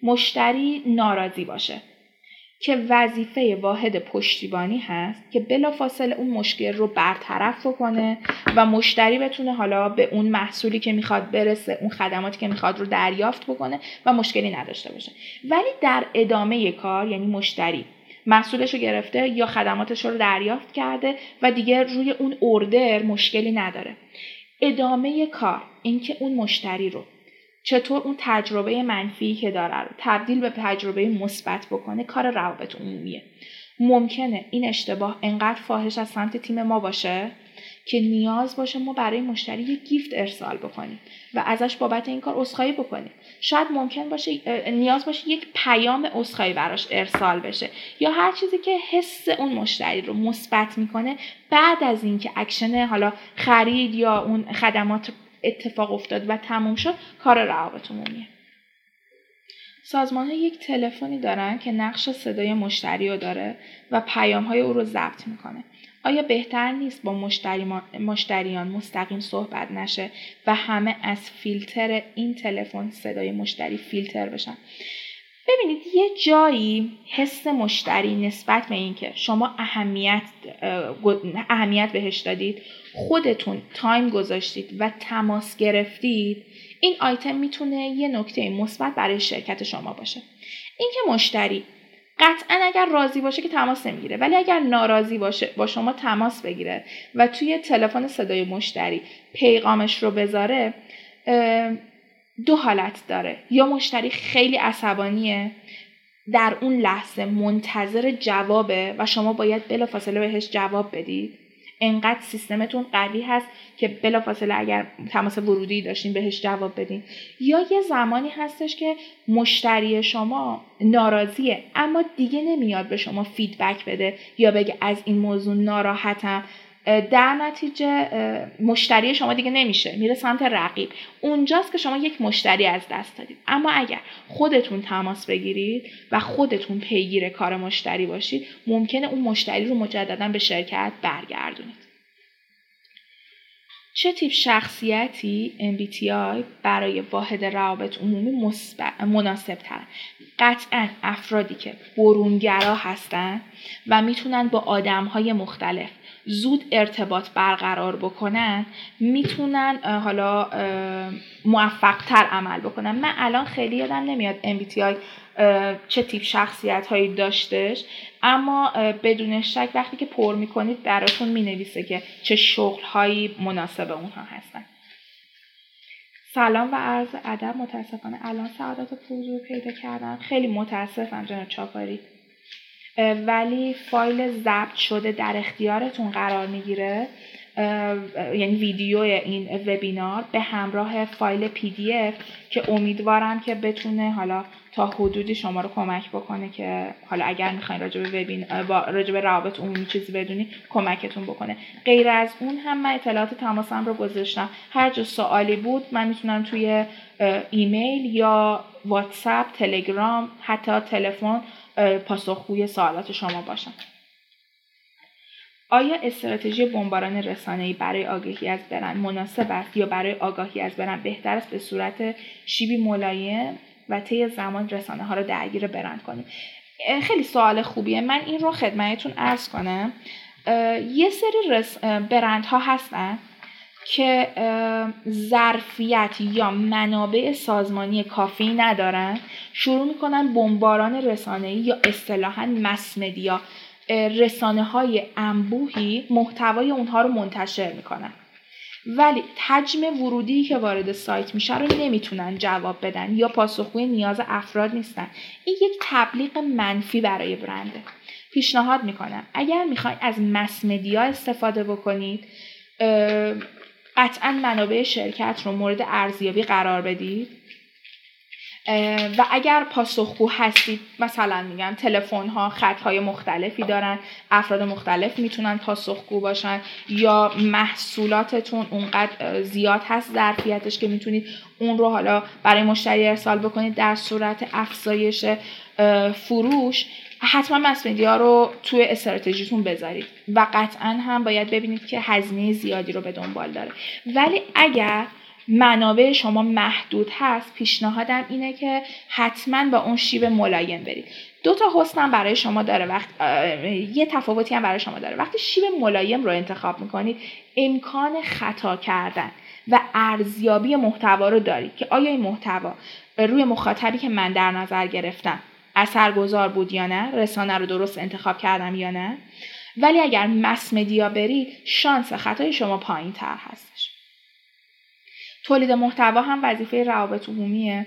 S2: مشتری ناراضی باشه. که وظیفه واحد پشتیبانی هست که بلافاصله اون مشکل رو برطرف بکنه و مشتری بتونه حالا به اون محصولی که می‌خواد برسه اون خدماتی که می‌خواد رو دریافت بکنه و مشکلی نداشته باشه. ولی در ادامه کار یعنی مشتری محصولش رو گرفته یا خدماتش رو دریافت کرده و دیگه روی اون اوردر مشکلی نداره. ادامه کار اینکه اون مشتری رو چطور اون تجربه منفی که داره رو تبدیل به تجربه مثبت بکنه کار روابط عمومیه. ممکنه این اشتباه انقدر فاحش از سمت تیم ما باشه که نیاز باشه ما برای مشتری یک گیفت ارسال بکنیم و ازش بابت این کار عذرخواهی بکنیم. شاید ممکن باشه نیاز باشه یک پیام عذرخواهی براش ارسال بشه یا هر چیزی که حس اون مشتری رو مثبت می‌کنه بعد از اینکه اکشن حالا خرید یا اون خدمات اتفاق افتاد و تموم شد کار روابط عمومیه سازمان ها یک تلفنی دارن که نقش صدای مشتری رو داره و پیام های او رو ضبط می‌کنه. آیا بهتر نیست با مشتری مشتریان مستقیم صحبت نشه و همه از فیلتر این تلفن صدای مشتری فیلتر بشن؟ ببینید یه جایی حس مشتری نسبت به اینکه شما اهمیت اهمیت بهش دادید خودتون تایم گذاشتید و تماس گرفتید این آیتم می‌تونه یه نکته مثبت برای شرکت شما باشه. اینکه مشتری قطعا اگر راضی باشه که تماس نمی‌گیره ولی اگر ناراضی باشه با شما تماس بگیره و توی تلفن صدای مشتری پیغامش رو بذاره دو حالت داره. یا مشتری خیلی عصبانیه در اون لحظه منتظر جوابه و شما باید بلافاصله بهش جواب بدید. انقدر سیستمتون قوی هست که بلافاصله اگر تماس ورودی داشتین بهش جواب بدین. یا یه زمانی هستش که مشتری شما ناراضیه اما دیگه نمیاد به شما فیدبک بده یا بگه از این موضوع ناراحتم. در نتیجه مشتری شما دیگه نمیشه میره سمت رقیب. اونجاست که شما یک مشتری از دست دادید. اما اگر خودتون تماس بگیرید و خودتون پیگیر کار مشتری باشید ممکنه اون مشتری رو مجددا به شرکت برگردونید. چه تیپ شخصیتی MBTI برای واحد روابط عمومی مناسب تر؟ قطعا افرادی که برونگرا هستند و می‌تونن با آدم های مختلف زود ارتباط برقرار بکنن می‌تونن حالا موفقتر عمل بکنن. من الان خیلی یادم نمیاد MBTI چه تیپ شخصیت هایی داشتش اما بدون شک وقتی که پر می‌کنید براتون می‌نویسه که چه شغل هایی مناسب اونها هستن. سلام و عرض ادب متاسفانه الان سعادت حضور پیدا کردم. خیلی متاسفم جناب چاپاری. ولی فایل ضبط شده در اختیارتون قرار می‌گیره. یعنی ویدیو این وبینار به همراه فایل PDF که امیدوارم که بتونه حالا تا حدودی شما رو کمک بکنه که حالا اگر می‌خواین راجع به وبین راجع به روابط عمومی چیزی بدونی کمکتون بکنه. غیر از اون هم من اطلاعات تماسم رو گذاشتم. هر جا سوالی بود من می‌تونم توی ایمیل یا واتساپ تلگرام حتی تلفن پاسخگوی سوالات شما باشم. آیا استراتژی بمباران رسانه‌ای برای آگاهی از برند مناسب است یا برای آگاهی از برند بهتر است به صورت شیبی ملایم و طی زمان رسانه ها رو درگیر برند کنیم؟ خیلی سوال خوبیه. من این رو خدمتتون ارز کنم. یه سری رس... برند ها هستن. که ظرفیت یا منابع سازمانی کافی ندارن. شروع می‌کنن بمباران رسانه‌ای یا اصطلاحا مسمدیا رسانه های انبوهی محتوای اونها رو منتشر می‌کنن. ولی حجم ورودی که وارد سایت میشه رو نمی‌تونن جواب بدن یا پاسخگوی نیاز افراد نیستن. این یک تبلیغ منفی برای برنده پیشنهاد می‌کنم. اگر می‌خواید از مسمدیا استفاده بکنید قطعا منابع شرکت رو مورد ارزیابی قرار بدید. و اگر پاسخگو هستید مثلا میگم تلفن ها خط های مختلفی دارن افراد مختلف می‌تونن پاسخگو باشن یا محصولاتتون اونقدر زیاد هست ظرفیتش که می‌تونید اون رو حالا برای مشتری ارسال بکنید در صورت افزایش فروش حتما مس رو توی استراتژیتون بذارید و قطعا هم باید ببینید که هزینه زیادی رو به دنبال داره. ولی اگر منابع شما محدود هست پیشنهادم اینه که حتما با اون شیب ملایم برید. دو تا حسنم برای شما داره وقت یه تفاوتی هم برای شما داره. وقتی شیب ملایم رو انتخاب می‌کنید امکان خطا کردن و ارزیابی محتوا رو دارید که آیا این محتوا روی مخاطبی که من در نظر گرفتم اثرگذار بود یا نه رسانه رو درست انتخاب کردم یا نه. ولی اگر مس مدیا برید شانس خطای شما پایین تر هستش. تولید محتوا هم وظیفه روابط عمومیه.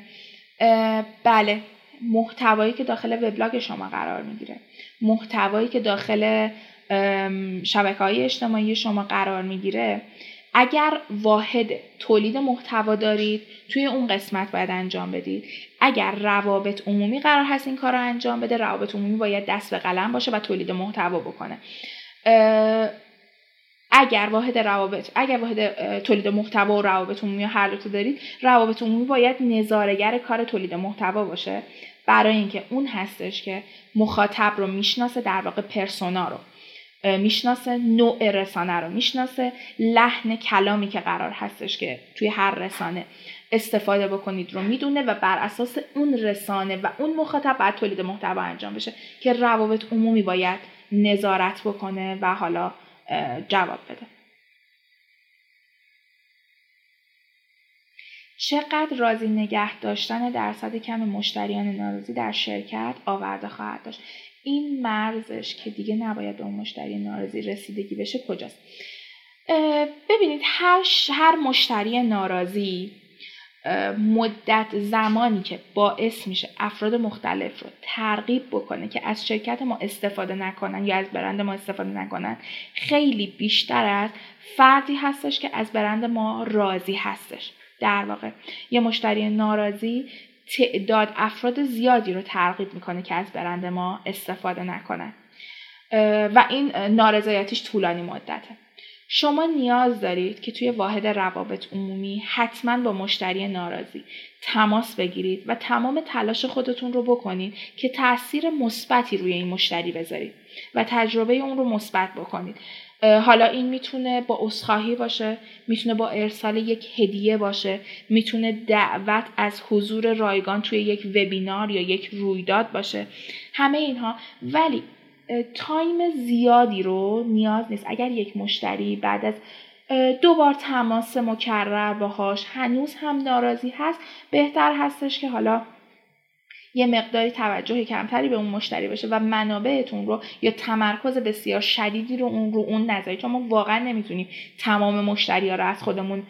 S2: بله محتوایی که داخل وبلاگ شما قرار می‌گیره. محتوایی که داخل شبکه های اجتماعی شما قرار می‌گیره. اگر واحد تولید محتوا دارید توی اون قسمت باید انجام بدید. اگر روابط عمومی قرار هست این کار رو انجام بده روابط عمومی باید دست به قلم باشه و تولید محتوا بکنه. اگر واحد روابط اگر واحد تولید محتوا و روابط عمومی هر دو دارید روابط عمومی باید نظارگر کار تولید محتوا باشه. برای اینکه اون هستش که مخاطب رو می‌شناسه در واقع پرسونا رو. می‌شناسه نوع رسانه رو می‌شناسه. لحن کلامی که قرار هستش که توی هر رسانه استفاده بکنید رو می‌دونه و بر اساس اون رسانه و اون مخاطب بعد تولید محتوا انجام بشه که روابط عمومی باید نظارت بکنه و حالا جواب بده. چقدر راضی نگه داشتن درصد کم مشتریان ناراضی در شرکت آورده خواهد داشت؟ این مرزش که دیگه نباید به اون مشتری ناراضی رسیدگی بشه کجاست؟ ببینید هر, هر مشتری ناراضی مدت زمانی که باعث میشه افراد مختلف رو ترغیب بکنه که از شرکت ما استفاده نکنن یا از برند ما استفاده نکنن خیلی بیشتر از فردی هستش که از برند ما راضی هستش. در واقع یه مشتری ناراضی تعداد افراد زیادی رو ترغیب می‌کنه که از برند ما استفاده نکنن و این نارضایتیش طولانی مدته. شما نیاز دارید که توی واحد روابط عمومی حتما با مشتری ناراضی تماس بگیرید و تمام تلاش خودتون رو بکنید که تاثیر مثبتی روی این مشتری بذارید و تجربه اون رو مثبت بکنید. حالا این می‌تونه با اصخاهی باشه می‌تونه با ارسال یک هدیه باشه می‌تونه دعوت از حضور رایگان توی یک وبینار یا یک رویداد باشه. همه اینها. ولی تایم زیادی رو نیاز نیست. اگر یک مشتری بعد از دو بار تماس مکرر باهاش هنوز هم ناراضی هست بهتر هستش که حالا یه مقداری توجه کمتری به اون مشتری بشه و منابعتون رو یا تمرکز بسیار شدیدی رو اون رو اون نذارید چون ما واقعا نمی‌تونیم تمام مشتری ها رو از خودمون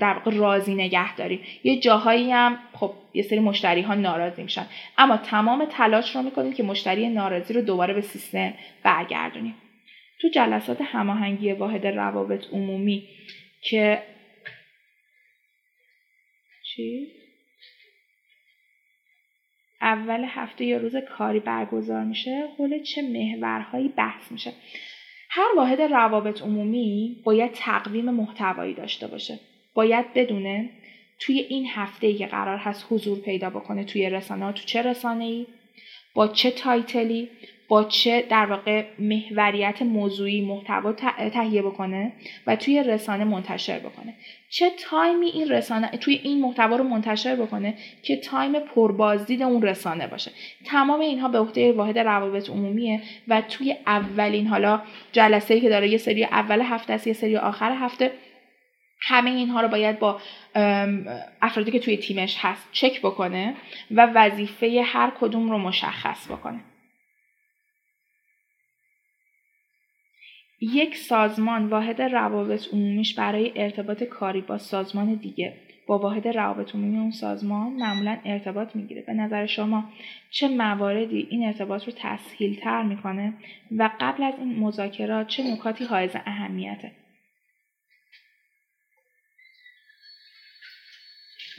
S2: در راضی نگه داریم. یه جاهایی هم خب یه سری مشتری ها ناراضی میشن. اما تمام تلاش رو می‌کنیم که مشتری ناراضی رو دوباره به سیستم برگردونیم. تو جلسات هماهنگی واحد روابط عمومی که چی؟ اول هفته یا روز کاری برگزار میشه حول چه محورهایی بحث میشه. هر واحد روابط عمومی باید تقویم محتوایی داشته باشه. باید بدونه توی این هفته که قرار هست حضور پیدا بکنه توی رسانه ها تو چه رسانه ای با چه تایتلی با چه در واقع محوریت موضوعی محتوا تهیه بکنه و توی رسانه منتشر بکنه. چه time ی این رسانه توی این محتوا رو منتشر بکنه که time پربازدید اون رسانه باشه. تمام اینها به عهده واحد روابط عمومیه و توی اولین حالا جلسه که داره یه سری اول هفته است یه سری آخر هفته همه اینها رو باید با افرادی که توی تیمش هست چک بکنه و وظیفه هر کدوم رو مشخص بکنه. یک سازمان واحد روابط عمومیش برای ارتباط کاری با سازمان دیگه. با واحد روابط عمومی اون سازمان معمولا ارتباط می‌گیره. به نظر شما چه مواردی این ارتباط رو تسهیل تر می‌کنه و قبل از این مذاکرات چه نکاتی حائز اهمیته؟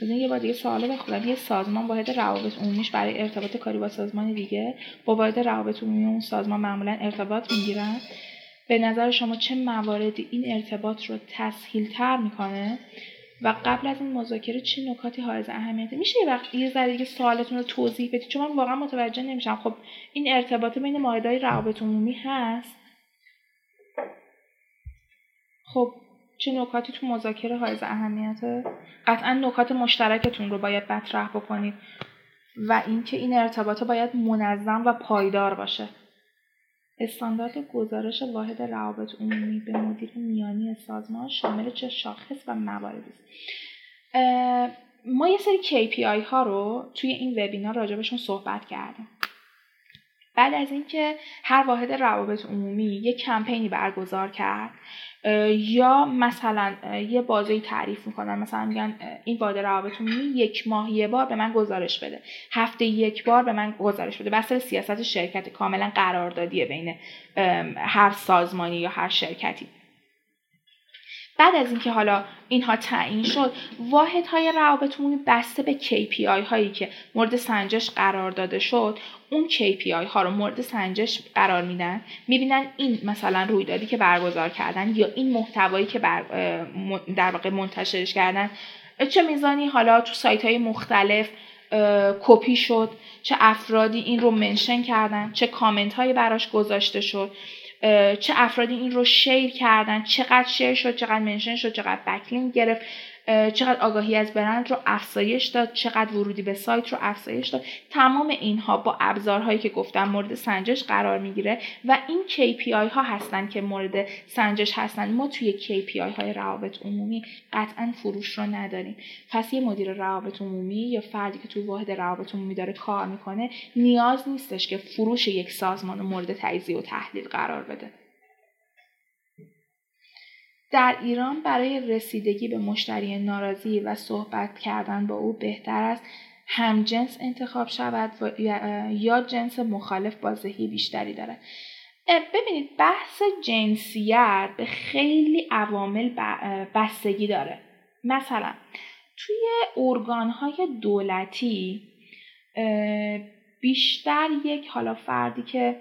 S2: بزنین یه بار دیگه سوال بخونم. یه سازمان واحد روابط عمومیش برای ارتباط کاری با سازمان دیگه با واحد روابط عمومی اون سازمان معمولا ارتباط می‌گیرن. به نظر شما چه مواردی این ارتباط رو تسهیل تر می‌کنه؟ و قبل از این مذاکره چه نکاتی حائز اهمیته میشه وقت یه ذره دیگه سوالتون رو توضیح بدید؟ چون من واقعا متوجه نمیشم. خب این ارتباط بین ماهدهای روابط عمومی هست؟ خب چه نکاتی تو مذاکره حائز اهمیته قطعا نکات مشترکتون رو باید مطرح بکنید. و اینکه این ارتباط باید منظم و پایدار باشه. استاندارد گزارش واحد روابط عمومی به مدیر میانی سازمان شامل چه شاخص و مواردی است؟ ما یه سری KPI ها رو توی این وبینار راجبشون صحبت کردیم. بعد از اینکه هر واحد روابط عمومی یک کمپینی برگزار کرد یا مثلا یه بازی تعریف می‌کنن مثلا میگن این واحد روابط عمومی یک ماه یه بار به من گزارش بده. هفته یک بار به من گزارش بده. بسته سیاست شرکت کاملا قراردادیه بین هر سازمانی یا هر شرکتی. بعد از اینکه حالا اینها تعیین شد واحد های روابط بسته به KPI هایی که مورد سنجش قرار داده شد اون KPI ها رو مورد سنجش قرار میدن می‌بینن این مثلا رویدادی که برگزار کردن یا این محتوایی که بر در واقع منتشرش کردن چه میزانی حالا تو سایت های مختلف کپی شد چه افرادی این رو منشن کردن چه کامنت هایی براش گذاشته شد. چه افرادی این رو شیر کردن چقدر شیر شد چقدر منشن شد چقدر بکلینگ گرفت. چقدر آگاهی از برند رو افزایش داد چقدر ورودی به سایت رو افزایش داد. تمام اینها با ابزارهایی که گفتم مورد سنجش قرار می‌گیره و این KPI ها هستن که مورد سنجش هستن. ما توی KPI های روابط عمومی قطعا فروش رو نداریم. پس یه مدیر روابط عمومی یا فردی که توی واحد روابط عمومی داره کار می‌کنه نیاز نیستش که فروش یک سازمان مورد تجزیه و تحلیل قرار بده. در ایران برای رسیدگی به مشتری ناراضی و صحبت کردن با او بهتر است. همجنس انتخاب شود و یا جنس مخالف بازدهی بیشتری دارد. ببینید بحث جنسیت به خیلی عوامل بستگی داره. مثلا توی ارگانهای دولتی بیشتر یک حالا فردی که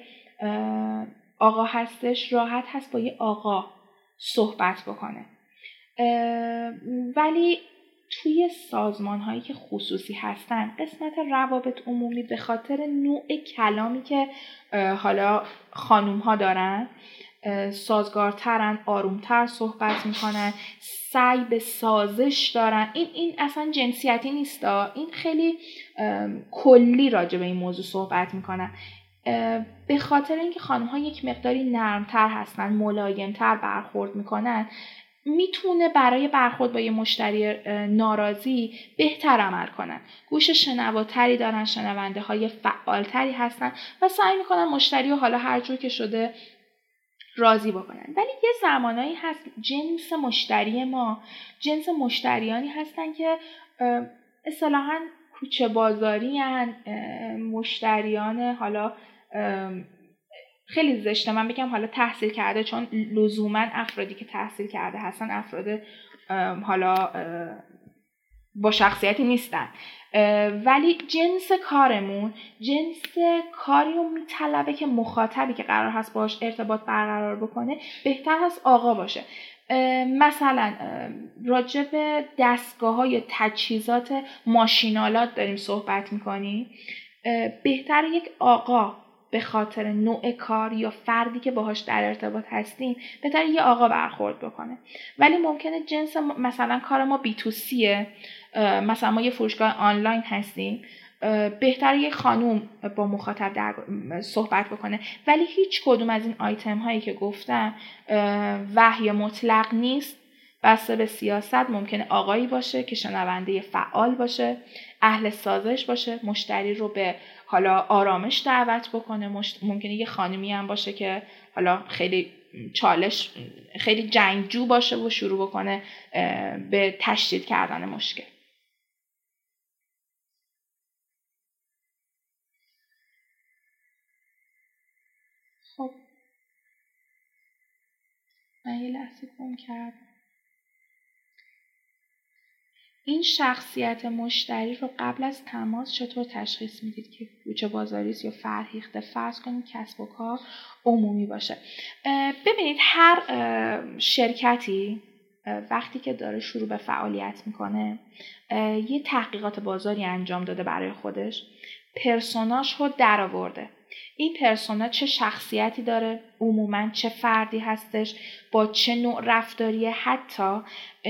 S2: آقا هستش راحت هست با یه آقا صحبت بکنه. ولی توی سازمان هایی که خصوصی هستن قسمت روابط عمومی به خاطر نوع کلامی که حالا خانوم ها دارن سازگارترن آرومتر صحبت می‌کنن سعی به سازش دارن. این این اصلا جنسیتی نیست این خیلی کلی راجع به این موضوع صحبت می‌کنن. به خاطر اینکه خانم ها یک مقداری نرمتر هستن ملایمتر برخورد می‌کنن می‌تونه برای برخورد با یه مشتری ناراضی بهتر عمل کنن. گوش شنواتری دارن شنونده های فعالتری هستن و سعی می‌کنن مشتری رو حالا هر جور که شده راضی بکنن. ولی یه زمانایی هست جنس مشتری ما جنس مشتریانی هستن که اصطلاحا کوچه بازاری مشتریان حالا خیلی زشته. من بگم حالا تحصیل کرده چون لزوما افرادی که تحصیل کرده هستن افراد حالا با شخصیتی نیستن. ولی جنس کارمون جنس کاری رو میطلبه که مخاطبی که قرار هست باش ارتباط برقرار بکنه بهتر هست آقا باشه. مثلا راجع به دستگاه های تجهیزات ماشینالات داریم صحبت می‌کنیم. بهتر یک آقا به خاطر نوع کار یا فردی که باهاش در ارتباط هستیم بهتر یه آقا برخورد بکنه. ولی ممکنه جنس مثلا کار ما بی تو سیه مثلا ما یه فروشگاه آنلاین هستیم بهتر یه خانوم با مخاطب در صحبت بکنه. ولی هیچ کدوم از این آیتم هایی که گفتم وحی مطلق نیست. بسته به سیاست ممکنه آقایی باشه که شنونده فعال باشه اهل سازش باشه مشتری رو به حالا آرامش دعوت بکنه. ممکنه یه خانمی هم باشه که حالا خیلی چالش خیلی جنگجو باشه و شروع بکنه به تشدید کردن مشکل. خب. من یه لحظه گم کردم. این شخصیت مشتری رو قبل از تماس چطور تشخیص می‌دید که کوچه بازاری یا فرهیخته فرض کنید کسب و کار عمومی باشه؟ ببینید هر شرکتی وقتی که داره شروع به فعالیت می‌کنه یه تحقیقات بازاری انجام داده برای خودش. persona ش رو درآورده. این persona چه شخصیتی داره؟ عموما چه فردی هستش؟ با چه نوع رفتاریه حتی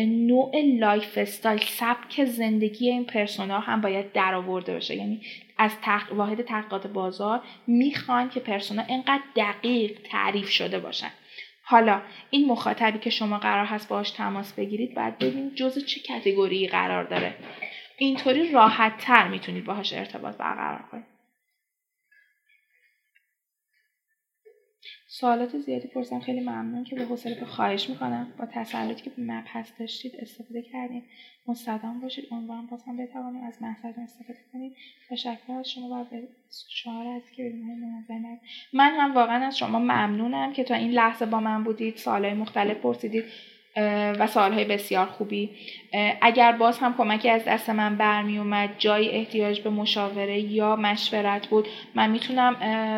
S2: نوع lifestyle سبک زندگی این persona هم باید درآورده بشه یعنی از تق... واحد تحقیقات بازار می‌خوان که پرسونا انقدر دقیق تعریف شده باشن. حالا این مخاطبی که شما قرار هست باش تماس بگیرید باید ببینید جزء چه کتگوری قرار داره. اینطوری راحت تر می‌تونید باهاش ارتباط برقرار کنید. سوالات زیادی پرسم خیلی ممنون که به حوصله خواهش می‌کنم. با تسلطی که به مبحث داشتید استفاده کردیم مستدام باشید. عنوان باز هم بتوانیم از محصولتون استفاده کنید تشکر از شما و به شعار از که منظم من هم واقعا از شما ممنونم که تا این لحظه با من بودید. سوالای مختلف پرسیدید. و سالهای بسیار خوبی. اگر باز هم کمکی از دست من برمی اومد جای احتیاج به مشاوره یا مشورت بود من می‌تونم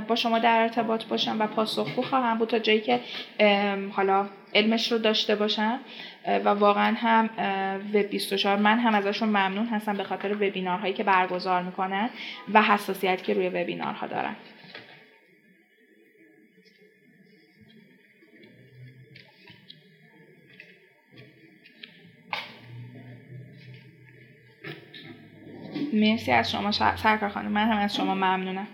S2: با شما در ارتباط باشم و پاسخگو خواهم بود تا جایی که حالا علمش رو داشته باشم. و واقعا هم وب 24 من هم ازشون ممنون هستم به خاطر وبینارهایی که برگزار می‌کنن و حساسیت که روی وبینارها دارن. مرسی از شما سرکار خانم من هم از شما ممنونم.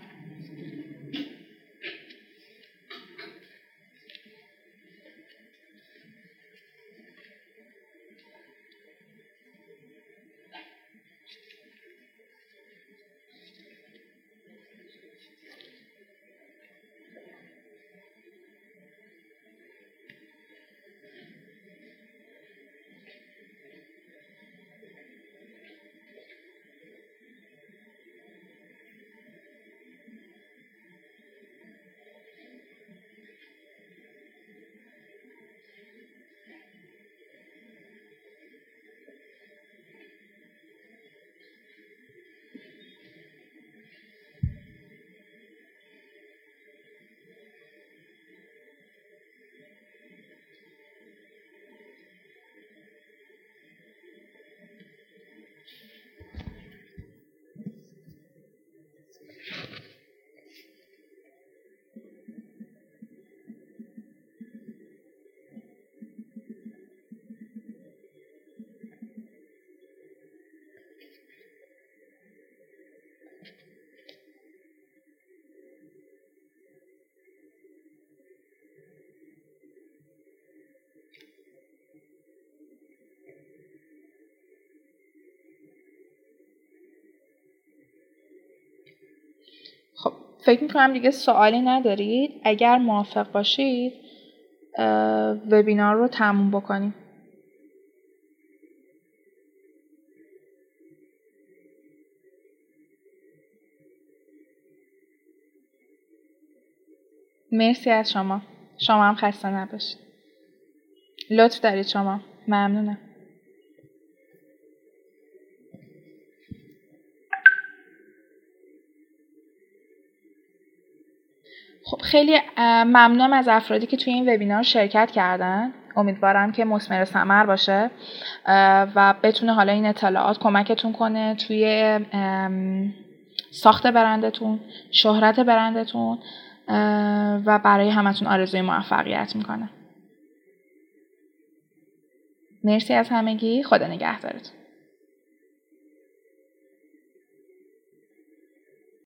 S2: فکر می‌کنم دیگه سوالی ندارید. اگر موافق باشید وبینار رو تموم بکنیم. مرسی از شما. شما هم خسته نباشید. لطف دارید شما. ممنونم. خیلی ممنونم از افرادی که توی این وبینار شرکت کردن. امیدوارم که مسمر ثمر باشه و بتونه حالا این اطلاعات کمکتون کنه توی ساخت برندتون شهرت برندتون و برای همتون آرزوی موفقیت می‌کنه. مرسی از همگی. خدا نگهدارتون.